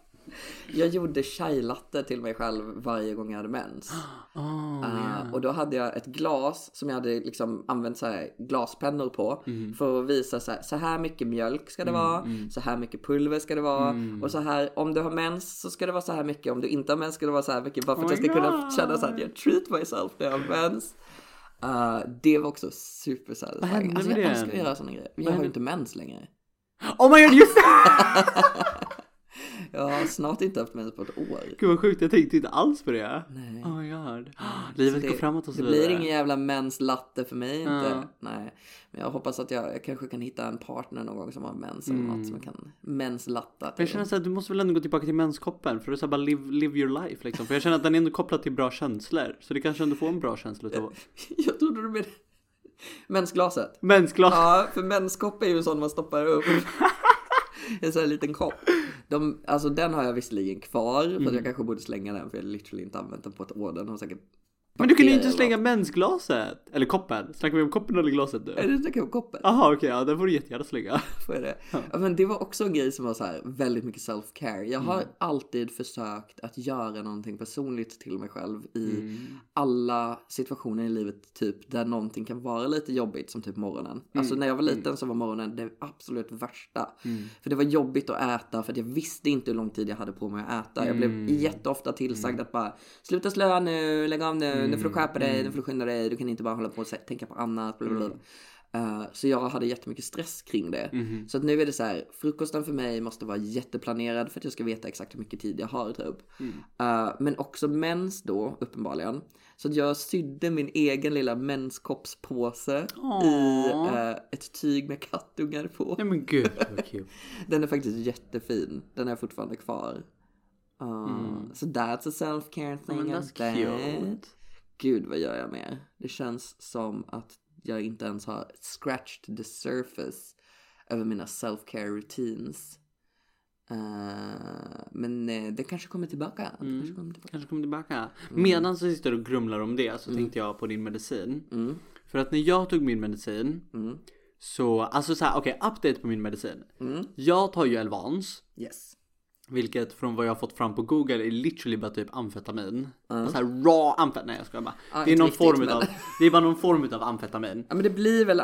Jag gjorde chai latte till mig själv varje gång jag hade mens. Oh, Uh, och då hade jag ett glas som jag hade liksom använt så här glaspennor på Mm. för att visa så här, så här mycket mjölk ska det vara, mm. så här mycket pulver ska det vara och så här om du har mens så ska det vara så här mycket, om du inte har mens ska det vara så här mycket bara för att Oh jag my ska kunna God. känna så att jag treat myself när jag har mens. Uh, det var också super satisfying. Vad Alltså jag älskar att göra sådana grejer. Jag har ju inte mens längre. oh my god just det! Jag har snart inte haft mens på ett år. Gud vad sjukt, jag tänkte inte alls på det. Nej. Oh my god. Livet Så går det- framåt och så Det vidare. blir ingen jävla menslatte för mig inte. Ja. Nej. Men jag hoppas att jag, jag kanske kan hitta en partner någon gång som har mens eller något som kan menslatta Men jag känner såhär, du måste väl ändå gå tillbaka till menskoppen för att bara live, live your life liksom. För jag känner att den är ändå kopplad till bra känslor. Så det kanske ändå får en bra känsla utav Jag trodde du menade mensglaset. Mensglas. Ja, för menskopp är ju en sån man stoppar upp. En sån här liten kopp. De, alltså den har jag visserligen kvar för Mm. att jag kanske borde slänga den för jag har literally inte använt den på ett år. Den har säkert Men du kan ju inte slänga mensglaset. Eller koppen. Snackar vi om koppen eller glaset något. Är nu? det snackar om koppen? Jaha okej, ja den får du jättegärna slänga. Får jag det? Ja, men det var också en grej som var så här väldigt mycket self-care. Jag har Mm. alltid försökt att göra någonting personligt till mig själv i Mm. alla situationer i livet typ där någonting kan vara lite jobbigt som typ morgonen. Mm. Alltså när jag var liten så var morgonen det absolut värsta. Mm. För det var jobbigt att äta för att jag visste inte hur lång tid jag hade på mig att äta. Jag blev Mm. jätteofta tillsagd att bara sluta slöa nu, lägg av nu, nu får du skärpa Mm. dig, nu får du skynda dig, du kan inte bara hålla på och tänka på annat. Bla bla bla. Eh, så jag hade jättemycket stress kring det. Mhm. Så att nu är det så här, frukosten för mig måste vara jätteplanerad för att jag ska veta exakt hur mycket tid jag har typ. Mm. Eh, men också mens då, uppenbarligen. Så att jag sydde min egen lilla menskoppspåse i Åh. eh, ett tyg med kattungar på. Nej men gud vad kul. Den är faktiskt jättefin. Den är fortfarande kvar. Uh, So that's a self-care thing. Mm. men I that's cute. Gud vad gör jag mer? Det känns som att jag inte ens har scratched the surface över mina self-care routines. Uh, men uh, det kanske kommer tillbaka. Det Mm. kanske kommer tillbaka. Kanske kommer tillbaka. Medan du sitter och grumlar om det så tänkte jag på din medicin. För att när jag tog min medicin så, alltså så här, okej, update på min medicin. Jag tar ju Elvans. Yes. Vilket från vad jag har fått fram på google är literally bara typ amfetamin. Uh. Så här raw amfetamin, nej jag skojar bara. Ja, det är någon riktigt, form men- utav, det är bara någon form utav amfetamin. Ja men det blir väl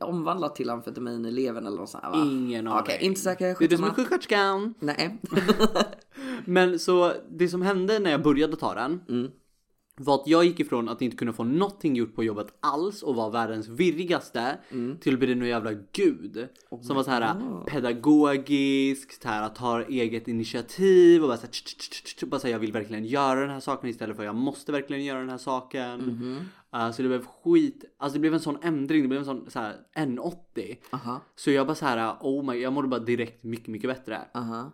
omvandlat till amfetamin i levern eller något sånt här va? Ingen Okej, aning. inte säker. Det är du som är sjuksköterskan. Nej. Men så det som hände när jag började ta den Mm. Var att jag gick ifrån att inte kunna få någonting gjort på jobbet alls och var världens virrigaste Mm. till att bli någon jävla gud. Oh som var så här pedagogisk, så här, tar eget initiativ och bara så här, tch, tch, tch, bara så här, jag vill verkligen göra den här saken istället för jag måste verkligen göra den här saken. Mhm. Uh, så det blev skit, alltså det blev en sån ändring, det blev en sån så här N80. Aha, Så jag bara så här, oh my, jag mådde bara direkt mycket, mycket bättre. aha.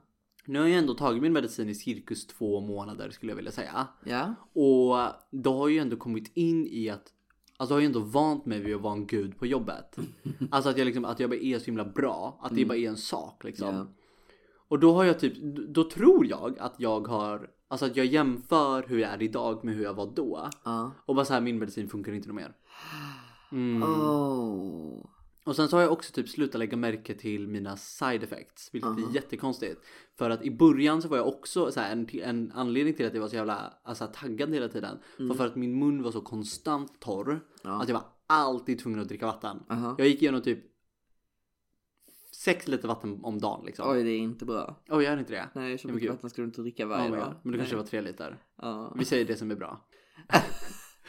Nu har jag ändå tagit min medicin i cirkus två månader skulle jag vilja säga. Ja. Och då har jag ju ändå kommit in i att Alltså har jag ändå vant mig vid att vara en gud på jobbet. Alltså att jag liksom, att jag bara är så himla bra. Att det bara är en sak liksom. Ja. Och då har jag typ, då tror jag att jag har, alltså att jag jämför hur jag är idag med hur jag var då. Ja. Och bara så här, min medicin funkar inte mer. Mm. Oh. Och sen så har jag också typ slutat lägga märke till mina side effects, vilket är jättekonstigt. För att i början så var jag också så här, en, en anledning till att jag var så jävla alltså, taggad hela tiden var för att min mun var så konstant torr att jag var alltid tvungen att dricka vatten. Aha. Jag gick igenom typ 6 liter vatten om dagen liksom. Oj, Oj, det är inte bra. oh, gör inte det? Nej, så mycket vatten ska du inte dricka Oh varje my dag. Men det kanske var 3 liter. Ja. Vi säger det som är bra.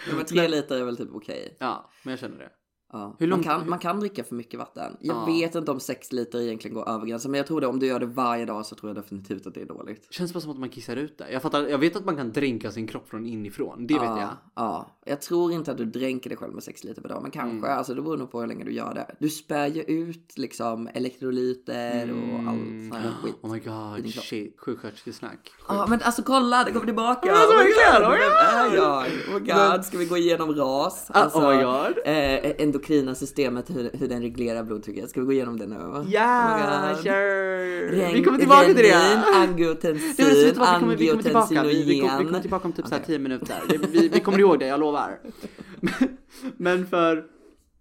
Ja, men tre liter är väl typ okej. Ja, men jag känner det. Ja. Hur man, långt- kan, man kan dricka för mycket vatten. Jag Ja. vet inte om sex liter egentligen går över gränsen. Men jag tror det om du gör det varje dag så tror jag definitivt att det är dåligt. Känns bara som att man kissar ut det. Jag fattar, jag vet att man kan dränka sin kropp från inifrån. Det vet jag. Ja, ja, jag tror inte att du dränker dig själv med 6 liter per dag, men kanske. Mm. Alltså det beror nog på hur länge du gör det. Du spär ju ut liksom elektrolyter och Mm. allt sån här skit. Oh my god, shit. Sjuksköterskesnack. Ja men alltså kolla, det kommer tillbaka! Alltså, Oh my God, vem är jag? Oh my god, ska vi gå igenom ras? Alltså, oh my God. Eh, endokrina systemet, hur, hur den reglerar blodtrycket. Ska vi gå igenom det nu? Ja, Oh sure! Vi kommer tillbaka till det! angiotensin, men vet vad, vi, kommer, vi kommer tillbaka. Vi, vi, kom, vi kommer angiotensinogen. tillbaka om typ så här Okej. 10 minuter. Det, vi, vi kommer ihåg det, jag lovar. Men, för...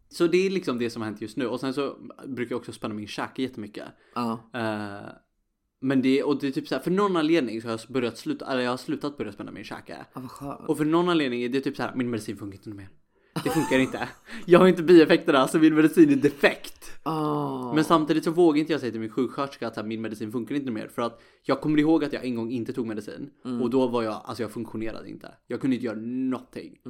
Så det är liksom det som har hänt just nu. Och sen så brukar jag också spänna min käke jättemycket. Ja. Eh, men det, och det är typ så här, för någon anledning så har jag börjat sluta, eller jag har slutat börja spänna min käke. Skönt. Och för någon anledning är det typ så här, min medicin funkar inte mer. Det funkar inte. Jag har inte bieffekterna så alltså min medicin är defekt. Oh. Men samtidigt så vågar inte jag säga till min sjuksköterska att här, min medicin funkar inte mer för att jag kommer ihåg att jag en gång inte tog medicin och då var jag, alltså jag funktionerade inte. Jag kunde inte göra någonting.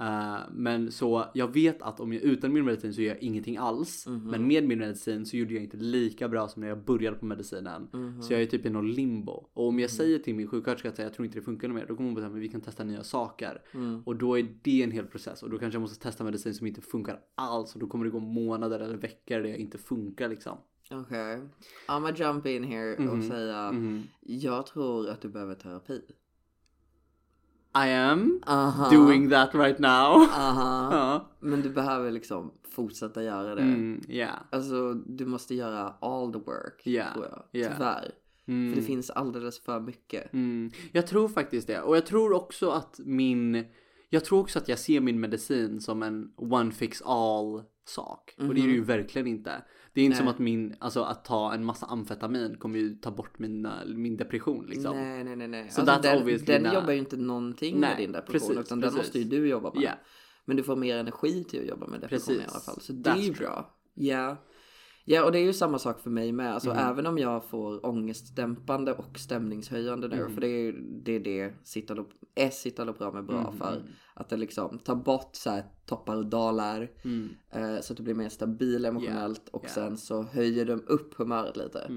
Eh, men så jag vet att om jag utan min medicin så gör jag ingenting alls. Men med min medicin så gjorde jag inte lika bra som när jag började på medicinen. Så jag är typ i någon limbo. Och om jag säger till min sjuksköterska att jag tror inte det funkar mer, då kommer hon säga men vi kan testa nya saker. Och då är det en hel process och då kanske jag måste testa medicin som inte funkar alls och då kommer det gå månader eller veckor jag inte funkar liksom. Okej. I'm gonna jump in here och Mhm. säga jag tror att du behöver terapi. I am Aha. doing that right now. Aha. Ja. Men du behöver liksom fortsätta göra det. Mm, yeah. Alltså du måste göra all the work. Ja, Tror jag. ja. Tyvärr. Mm. För det finns alldeles för mycket. Mm. Jag tror faktiskt det. Och jag tror också att min... Jag tror också att jag ser min medicin som en one fix all sak. Och det är det ju verkligen inte. Det är inte. Nej. som att min, alltså att ta en massa amfetamin kommer ju ta bort mina, min depression liksom. Nej, nej, nej. nej. Så Alltså, den, obviously den jobbar ju inte någonting med Nej, din depression. precis, utan den precis. måste ju du jobba med. Ja. Men du får mer energi till att jobba med depression i Precis. alla fall. Så det är ju bra. Ja. Ja, och det är ju samma sak för mig med. Alltså Mm. även om jag får ångestdämpande och stämningshöjande nu. Mm. För det är det, är det Citalop, är Citalopram är bra Mm, för. mm. Att det liksom tar bort så här toppar och dalar. Mm. Eh, så att du blir mer stabil emotionellt. Och yeah. sen så höjer de upp humöret lite.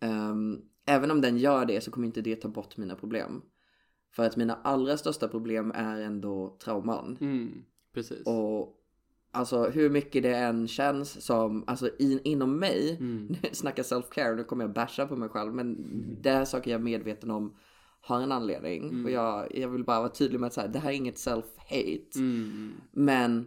Ehm, även om den gör det så kommer inte det ta bort mina problem. För att mina allra största problem är ändå trauman. Precis. Och alltså hur mycket det än känns som, alltså in, inom mig, Mm. nu snackar self-care, nu kommer jag basha på mig själv, men det här är saker jag är medveten om har en anledning. Mm. Och jag, jag vill bara vara tydlig med att så här, det här är inget self-hate. Mm. Men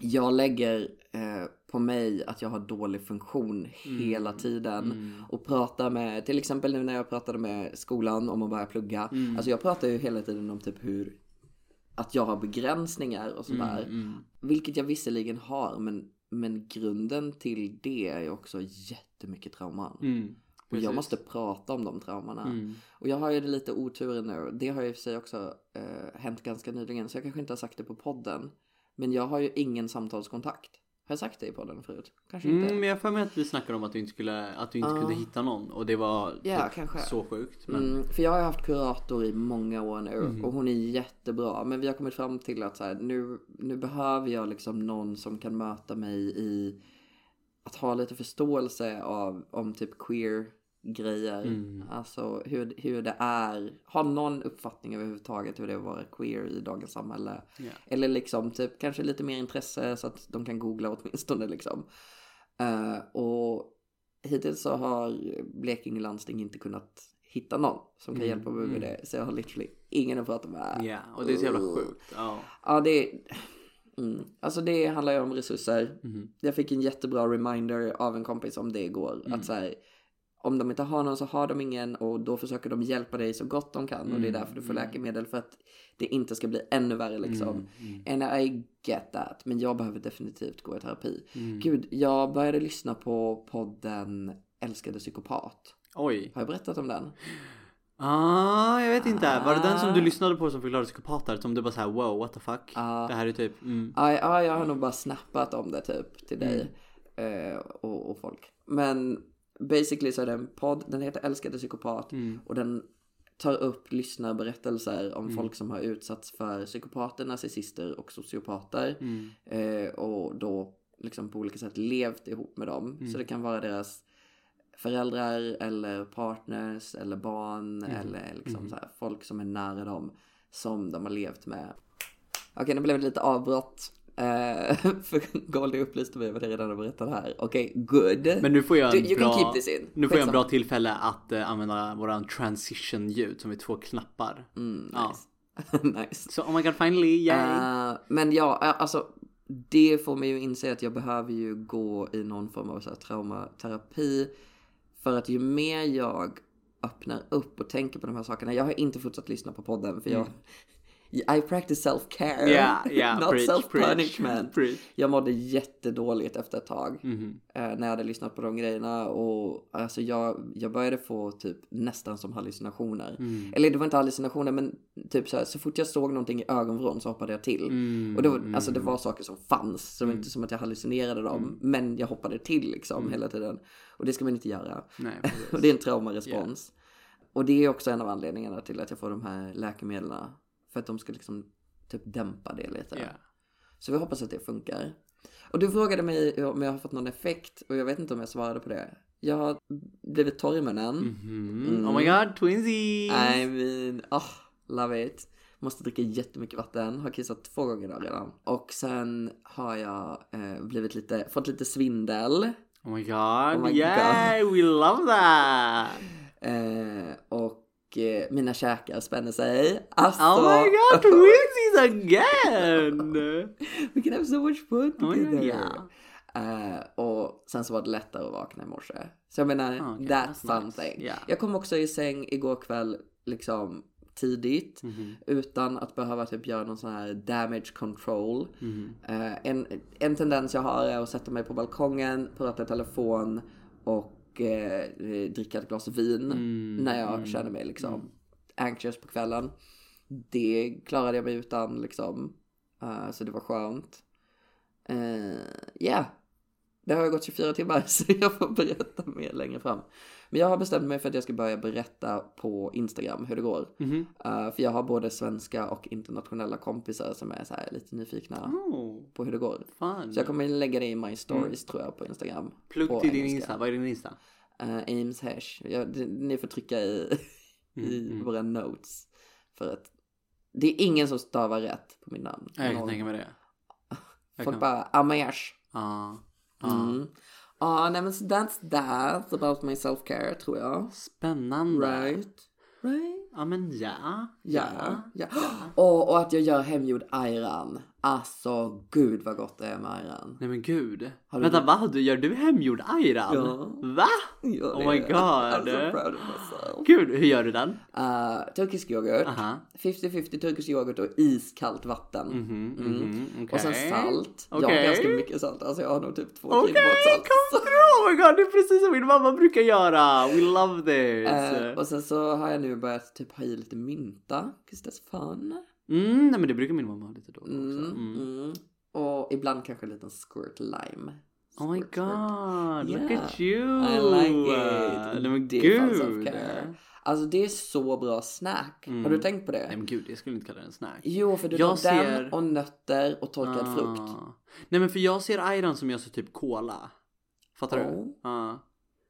jag lägger eh, på mig att jag har dålig funktion hela tiden. Mm. Och pratar med, till exempel nu när jag pratade med skolan om att börja plugga. Mm. Alltså jag pratar ju hela tiden om typ hur, att jag har begränsningar och sådär. Mm. Vilket jag visserligen har, men, men grunden till det är ju också jättemycket trauman. Mm. Och jag måste prata om de traumorna. Mm. Och jag har ju det lite oturen nu. Det har ju i och för sig också eh, hänt ganska nyligen. Så jag kanske inte har sagt det på podden. Men jag har ju ingen samtalskontakt. Har jag sagt det i podden förut? Kanske inte. Mm, men jag för mig att vi snackade om att du inte, skulle, att du inte Ja. kunde hitta någon och det var Ja, typ så sjukt. Men... Mm, för jag har haft kurator i många år nu Mhm. och hon är jättebra. Men vi har kommit fram till att så här, nu, nu behöver jag liksom någon som kan möta mig i att ha lite förståelse av om typ queer grejer. Mm. Alltså hur, hur det är. Ha någon uppfattning överhuvudtaget hur det är att vara queer i dagens samhälle. Ja. Eller liksom typ kanske lite mer intresse så att de kan googla åtminstone liksom. Eh, och hittills så har Blekinge landsting inte kunnat hitta någon som kan Mm, hjälpa mig med mm. det. Så jag har literally ingen att prata med. Ja, och det är så jävla Uh. sjukt. Ja. Ja, det mm. Alltså det handlar ju om resurser. Mhm. Jag fick en jättebra reminder av en kompis om det igår. Mm. Att så här, om de inte har någon så har de ingen och då försöker de hjälpa dig så gott de kan. Och det är Mm, därför du får mm. läkemedel för att det inte ska bli ännu värre liksom. Mm, mm, And I get that. Men jag behöver definitivt gå i terapi. mm. Gud, jag började lyssna på podden Älskade psykopat. Oj. Har jag berättat om den? Ah, jag vet inte. Var det den som du Ah. lyssnade på som förklarade psykopater? Som du bara såhär wow, what the fuck? Ah. Det här är typ, mm. Ja, ja, jag har nog bara snappat om det typ till dig eh, och, och folk. Men basically så är det en podd, den heter Älskade psykopat Mm. och den tar upp lyssnarberättelser om folk som har utsatts för psykopater, narcissister och sociopater. Mm. Eh, och då liksom på olika sätt levt ihop med dem. Mm. Så det kan vara deras föräldrar eller partners eller barn Mm. eller liksom så här, folk som är nära dem som de har levt med. Okej, nu blev det lite avbrott. Eh, för Goldie upplyste mig vad det redan har berättat här. Okej, good. Men nu får jag en Du- bra, nu får jag en bra tillfälle att eh, använda våran transition ljud som är två knappar. Mm, Ja. nice. nice. Så oh my god finally, yay! Eh, men ja, alltså det får mig ju inse att jag behöver ju gå i någon form av så här, traumaterapi. För att ju mer jag öppnar upp och tänker på de här sakerna. Jag har inte fortsatt lyssna på podden för jag I practice self-care. Ja, ja, Not self-punishment. Jag mådde jättedåligt efter ett tag. Mhm. eh, när jag hade lyssnat på de grejerna och alltså jag, jag började få typ nästan som hallucinationer. Mm. Eller det var inte hallucinationer men typ så här, så fort jag såg någonting i ögonvrån så hoppade jag till. Mm, Och det var, mm, alltså det var saker som fanns, så det var inte som att jag hallucinerade dem. Men jag hoppade till liksom hela tiden. Och det ska man inte göra. Nej, Och det är en traumarespons. Och det är också en av anledningarna till att jag får de här läkemedlen. För att de ska liksom typ dämpa det lite. Ja. Så vi hoppas att det funkar. Och du frågade mig om jag har fått någon effekt och jag vet inte om jag svarade på det. Jag har blivit torr i munnen. Mhm. Oh my god, twinsies! I mean, oh, love it. Måste dricka jättemycket vatten. Har kissat två gånger idag redan. Och sen har jag eh, blivit lite, fått lite svindel. Oh my god, Oh my yay! We love that! Eh, och mina käkar spänner sig. Alltså, Oh my god, twinsies again! we can have so much fun Oh together. god, yeah. Eh, och sen så var det lättare att vakna i morse. Så jag menar, Ah, okej, that's, that's nice. something. Yeah. Jag kom också i säng igår kväll liksom tidigt. Mhm. Utan att behöva typ göra någon sån här damage control. Mhm. Eh, en, en tendens jag har är att sätta mig på balkongen, prata i telefon och eh, dricka ett glas vin Mm, när jag mm, känner mig liksom anxious på kvällen. Det klarade jag mig utan liksom. Eh, så det var skönt. Ja, yeah. Det har gått 24 timmar så jag får berätta mer längre fram. Men jag har bestämt mig för att jag ska börja berätta på Instagram hur det går. Mhm. Eh, för jag har både svenska och internationella kompisar som är så här lite nyfikna Oh, på hur det går. fun. Så jag kommer lägga det i my stories tror jag på Instagram. Mm. Plugg till din. Insta. Vad är din Insta? Uh, Ames hash. Ja, det, ni får trycka i, Mm, i våra notes. För att det är ingen som stavar rätt på min namn. Jag kan tänka mig det. Jag Folk bara Amash. Ja. Ja. Mm. Ja, nej men that's that about my self-care tror jag. Spännande. Right? Right? Ja men ja. Ja, ja. Och, och att jag gör hemgjord ayran. Alltså, gud vad gott det är med ayran. Nej men gud. Har du- Vänta vad? Du, gör du hemgjord ayran? Ja. Va? Ja, Oh my god. I'm so proud of myself. Gud, hur gör du den? Uh, turkisk yoghurt. Aha. 50-50 turkisk yoghurt och iskallt vatten. Mhm, Mm. mhm, Och sen okej. salt. Jag har Okej. ganska mycket salt. Alltså jag har nog typ två Okej, kilo salt. through! Oh my god, det är precis som min mamma brukar göra! We love this! Eh, och sen så har jag nu börjat typ ha i lite mynta. 'cause that's fun. Mm, nej men det brukar min mamma ha lite då också. Mm, Mm. mm. Och ibland kanske en liten squirt lime. Oh my Squirt, squirt. god, look Yeah. at you! I like it. Nej men Det gud! Alltså det är så bra snack. Har Mm. du tänkt på det? Nej men gud, jag skulle inte kalla det en snack. Jo, för du Jag tar ser- den och nötter och torkad Ah. frukt. Nej men för jag ser ayran som jag så typ cola. Fattar Oh. du? Ja.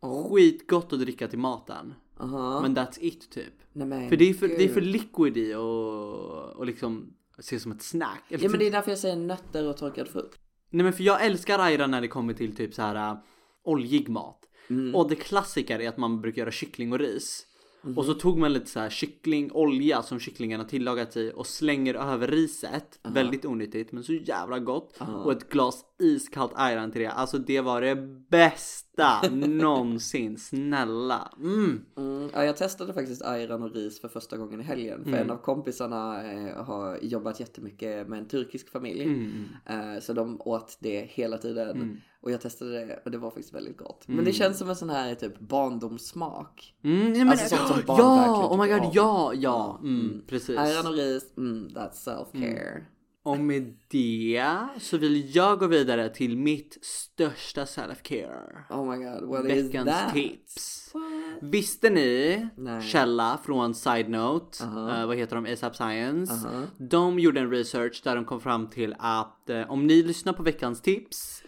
Oh. Skitgott att dricka till maten. Aha. Men that's it typ. Nej, För det är för, det är för gud. liquid i och, och liksom se som ett snack. Eller Ja men det är därför jag säger nötter och torkad frukt. Nej men för jag älskar ayran när det kommer till typ så här äh, oljig mat. Mm. Och det klassiker är att man brukar göra kyckling och ris. Mhm. Och så tog man lite så här kyckling, olja som kycklingen har tillagats i och slänger över riset. Väldigt onyttigt men så jävla gott. Och ett glas iskallt ayran till det. Alltså det var det bästa någonsin. Snälla. Mm. Mm, ja, jag testade faktiskt ayran och ris för första gången i helgen. För Mm. en av kompisarna eh, har jobbat jättemycket med en turkisk familj. Mm. Eh, så de åt det hela tiden. Och jag testade det och det var faktiskt väldigt gott. Men Mm. det känns som en sån här typ barndomssmak. Mm, nej, men, Alltså sånt som barn ja, oh my god, om. ja, ja, mm, precis. Ayran och ris, mm, that's self-care. Och med det så vill jag gå vidare till mitt största self-care. Oh my god, what is Veckans that? tips. What? Visste ni, Nej. källa från Side Note, Aha. eh, vad heter de, ASAP Science. Aha. De gjorde en research där de kom fram till att eh, om ni lyssnar på veckans tips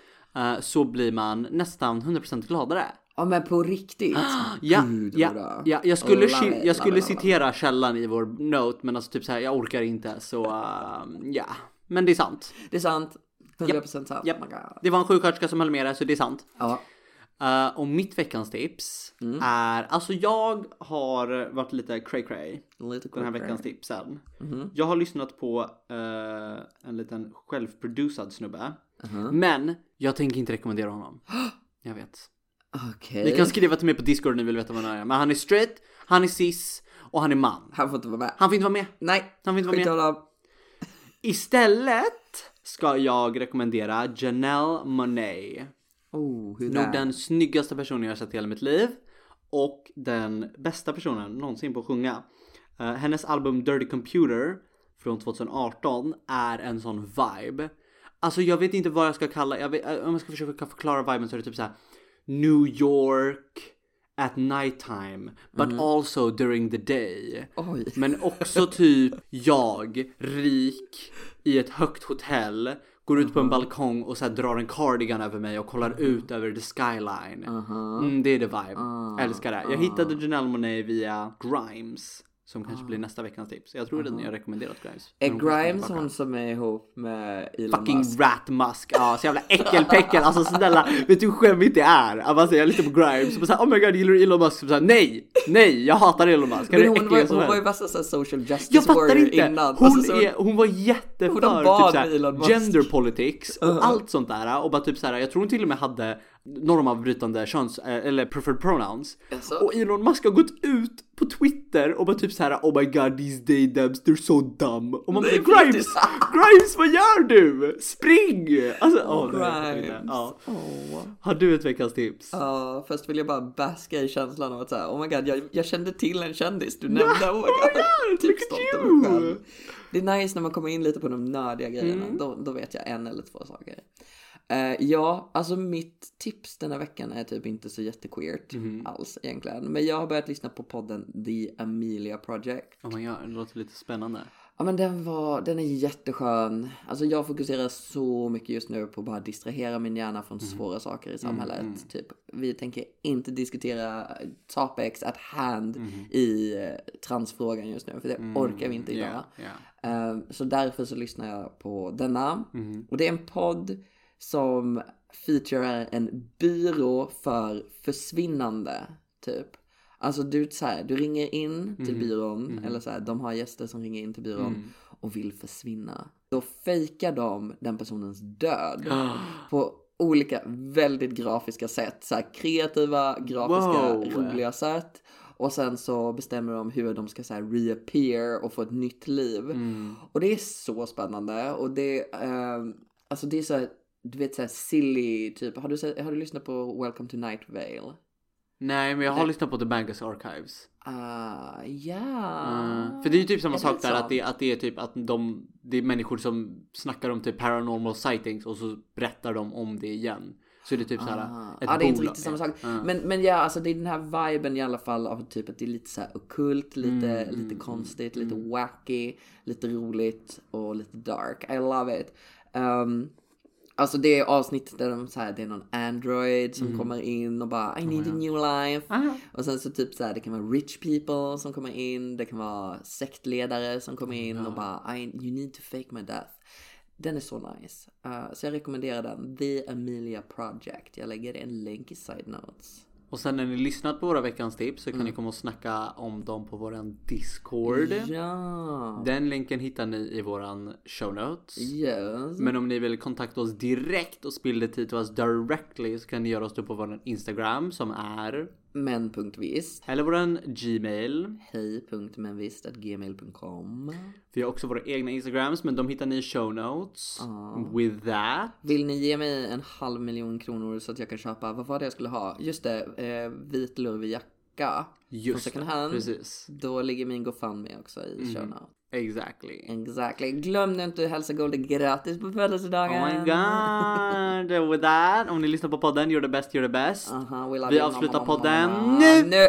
så blir man nästan 100% gladare. Ja men på riktigt? Ja, Gud, ja, ja, jag skulle, ki- it, jag skulle it. citera källan i vår note men alltså typ så här, jag orkar inte så eh, ja. Men det är sant. Det är sant. 100% sant. Japp. Oh. Det var en sjuksköterska som höll med dig så det är sant. Ja. Eh, och mitt veckans tips Mm. är, alltså jag har varit lite cray cray Lite den här veckans tipsen. Mhm. Jag har lyssnat på eh, en liten självproducerad snubbe. Uh-huh. Men jag tänker inte rekommendera honom. Jag vet. Okej. Ni kan skriva till mig på discord om ni vill veta vad han är. Men han är straight, han är cis och han är man. Han får inte vara med. Han får inte vara med. Nej, Han får inte vara med. honom. Istället ska jag rekommendera Janelle Monáe. Oh, Nog den snyggaste personen jag har sett i hela mitt liv. Och den bästa personen någonsin på att sjunga. Eh, hennes album Dirty Computer från 2018 är en sån vibe. Alltså jag vet inte vad jag ska kalla, jag vet, om jag ska försöka förklara viben så är det typ så här New York at nighttime but also during the day. Oj. Men också typ jag, rik, i ett högt hotell, går ut på en balkong och så drar en cardigan över mig och kollar ut över the skyline. Mm, det är the vibe. Älskar det. Jag hittade Janelle Monáe via Grimes. Som kanske blir nästa veckans tips. Jag tror att jag har rekommenderat Grimes. Är Grimes hon som är ihop med Elon Fucking Musk? rat musk, ja så jävla äckelpäckel, alltså snälla, vet du hur skämmigt det är? Att man säger lite på Grimes och bara såhär, oh my god gillar du Elon Musk? Så nej, nej, jag hatar Elon Musk, Men hon, var, hon var ju värsta social justice Jag fattar warrior inte! innan. Hon, Alltså, så- är, hon var jätteför typ såhär, gender politics och allt sånt där och bara typ såhär, jag tror hon till och med hade normavbrytande köns, eh, eller preferred pronouns. Jaså? Och Elon Musk har gått ut på Twitter och bara typ såhär Oh my god these day dubs they're so dumb. Och man bara Grimes! Grimes vad gör du? Spring! Alltså inte. Grimes. ja. Åh. Har du ett veckans tips? Ja, först vill jag bara baska i känslan av att säga, oh my god, jag, jag kände till en kändis du nämnde, oh my god. God, typ look at stolt över you. mig själv. Det är nice när man kommer in lite på de nördiga grejerna, Mm. då, då vet jag en eller två saker. Eh, ja, alltså mitt tips den här veckan är typ inte så jättequeert Mhm. alls egentligen. Men jag har börjat lyssna på podden The Amelia Project. Oh my god, det låter lite spännande. Ja men den var, den är jätteskön. Alltså jag fokuserar så mycket just nu på att bara distrahera min hjärna från svåra saker i samhället. Typ, vi tänker inte diskutera topics at hand i eh, transfrågan just nu, för det orkar vi inte idag. Ja, ja. Eh, Så därför så lyssnar jag på denna. Och det är en podd som featurear en byrå för försvinnande, typ. Alltså du, så här, du ringer in till byrån, eller så här, de har gäster som ringer in till byrån och vill försvinna. Då fejkar de den personens död på olika väldigt grafiska sätt. Så här, kreativa, grafiska, Wow. roliga sätt. Och sen så bestämmer de hur de ska så här, reappear och få ett nytt liv. Och det är så spännande. Och det, ehm, alltså det är så här, du vet så här silly typ. Har du, sett- har du lyssnat på Welcome to Night Vale? Nej men jag har lyssnat på The Bankers Archives. Ah, ja. Mm. För det är ju typ samma Är det sak där att det, att det är typ att de Det är människor som snackar om typ paranormal sightings och så berättar de om det igen. Så är det typ såhär Ah. ett Ja, det är inte riktigt samma sak. Ja. Men, men ja, alltså det är den här viben i alla fall av typ att det är lite så här ockult, lite, Mm, lite konstigt, lite wacky, lite roligt och lite dark. I love it. Um, alltså det är avsnitt där de så här, det är någon android som kommer in och bara I need a new life. Ah. Och sen så typ så här, det kan vara rich people som kommer in, det kan vara sektledare som kommer in och bara I, you need to fake my death. Den är så nice. Uh, så jag rekommenderar den. The Amelia Project. Jag lägger en länk i side notes. Och sen när ni lyssnat på våra veckans tips så kan Mm. ni komma och snacka om dem på våran Discord. Ja. Den länken hittar ni i våran show notes. Yes. Men om ni vill kontakta oss direkt och spill tea to us directly så kan ni göra oss då på våran Instagram som är Men.visst. eller våran Gmail. Hej.menvisst.gmail.com Vi har också våra egna Instagrams men de hittar ni i show notes. With that. Vill ni ge mig en halv miljon kronor så att jag kan köpa, vad var det jag skulle ha? Just det, eh, vit lurvig jacka. Just second det, hand. precis. Då ligger min GoFundMe också i show notes. Exactly. Exactly. Glöm nu inte att hälsa Golde grattis på födelsedagen. Oh my god! With that, om ni lyssnar på podden, you're the best, you're the best. Aha, we love Vi avslutar podden nu. nu.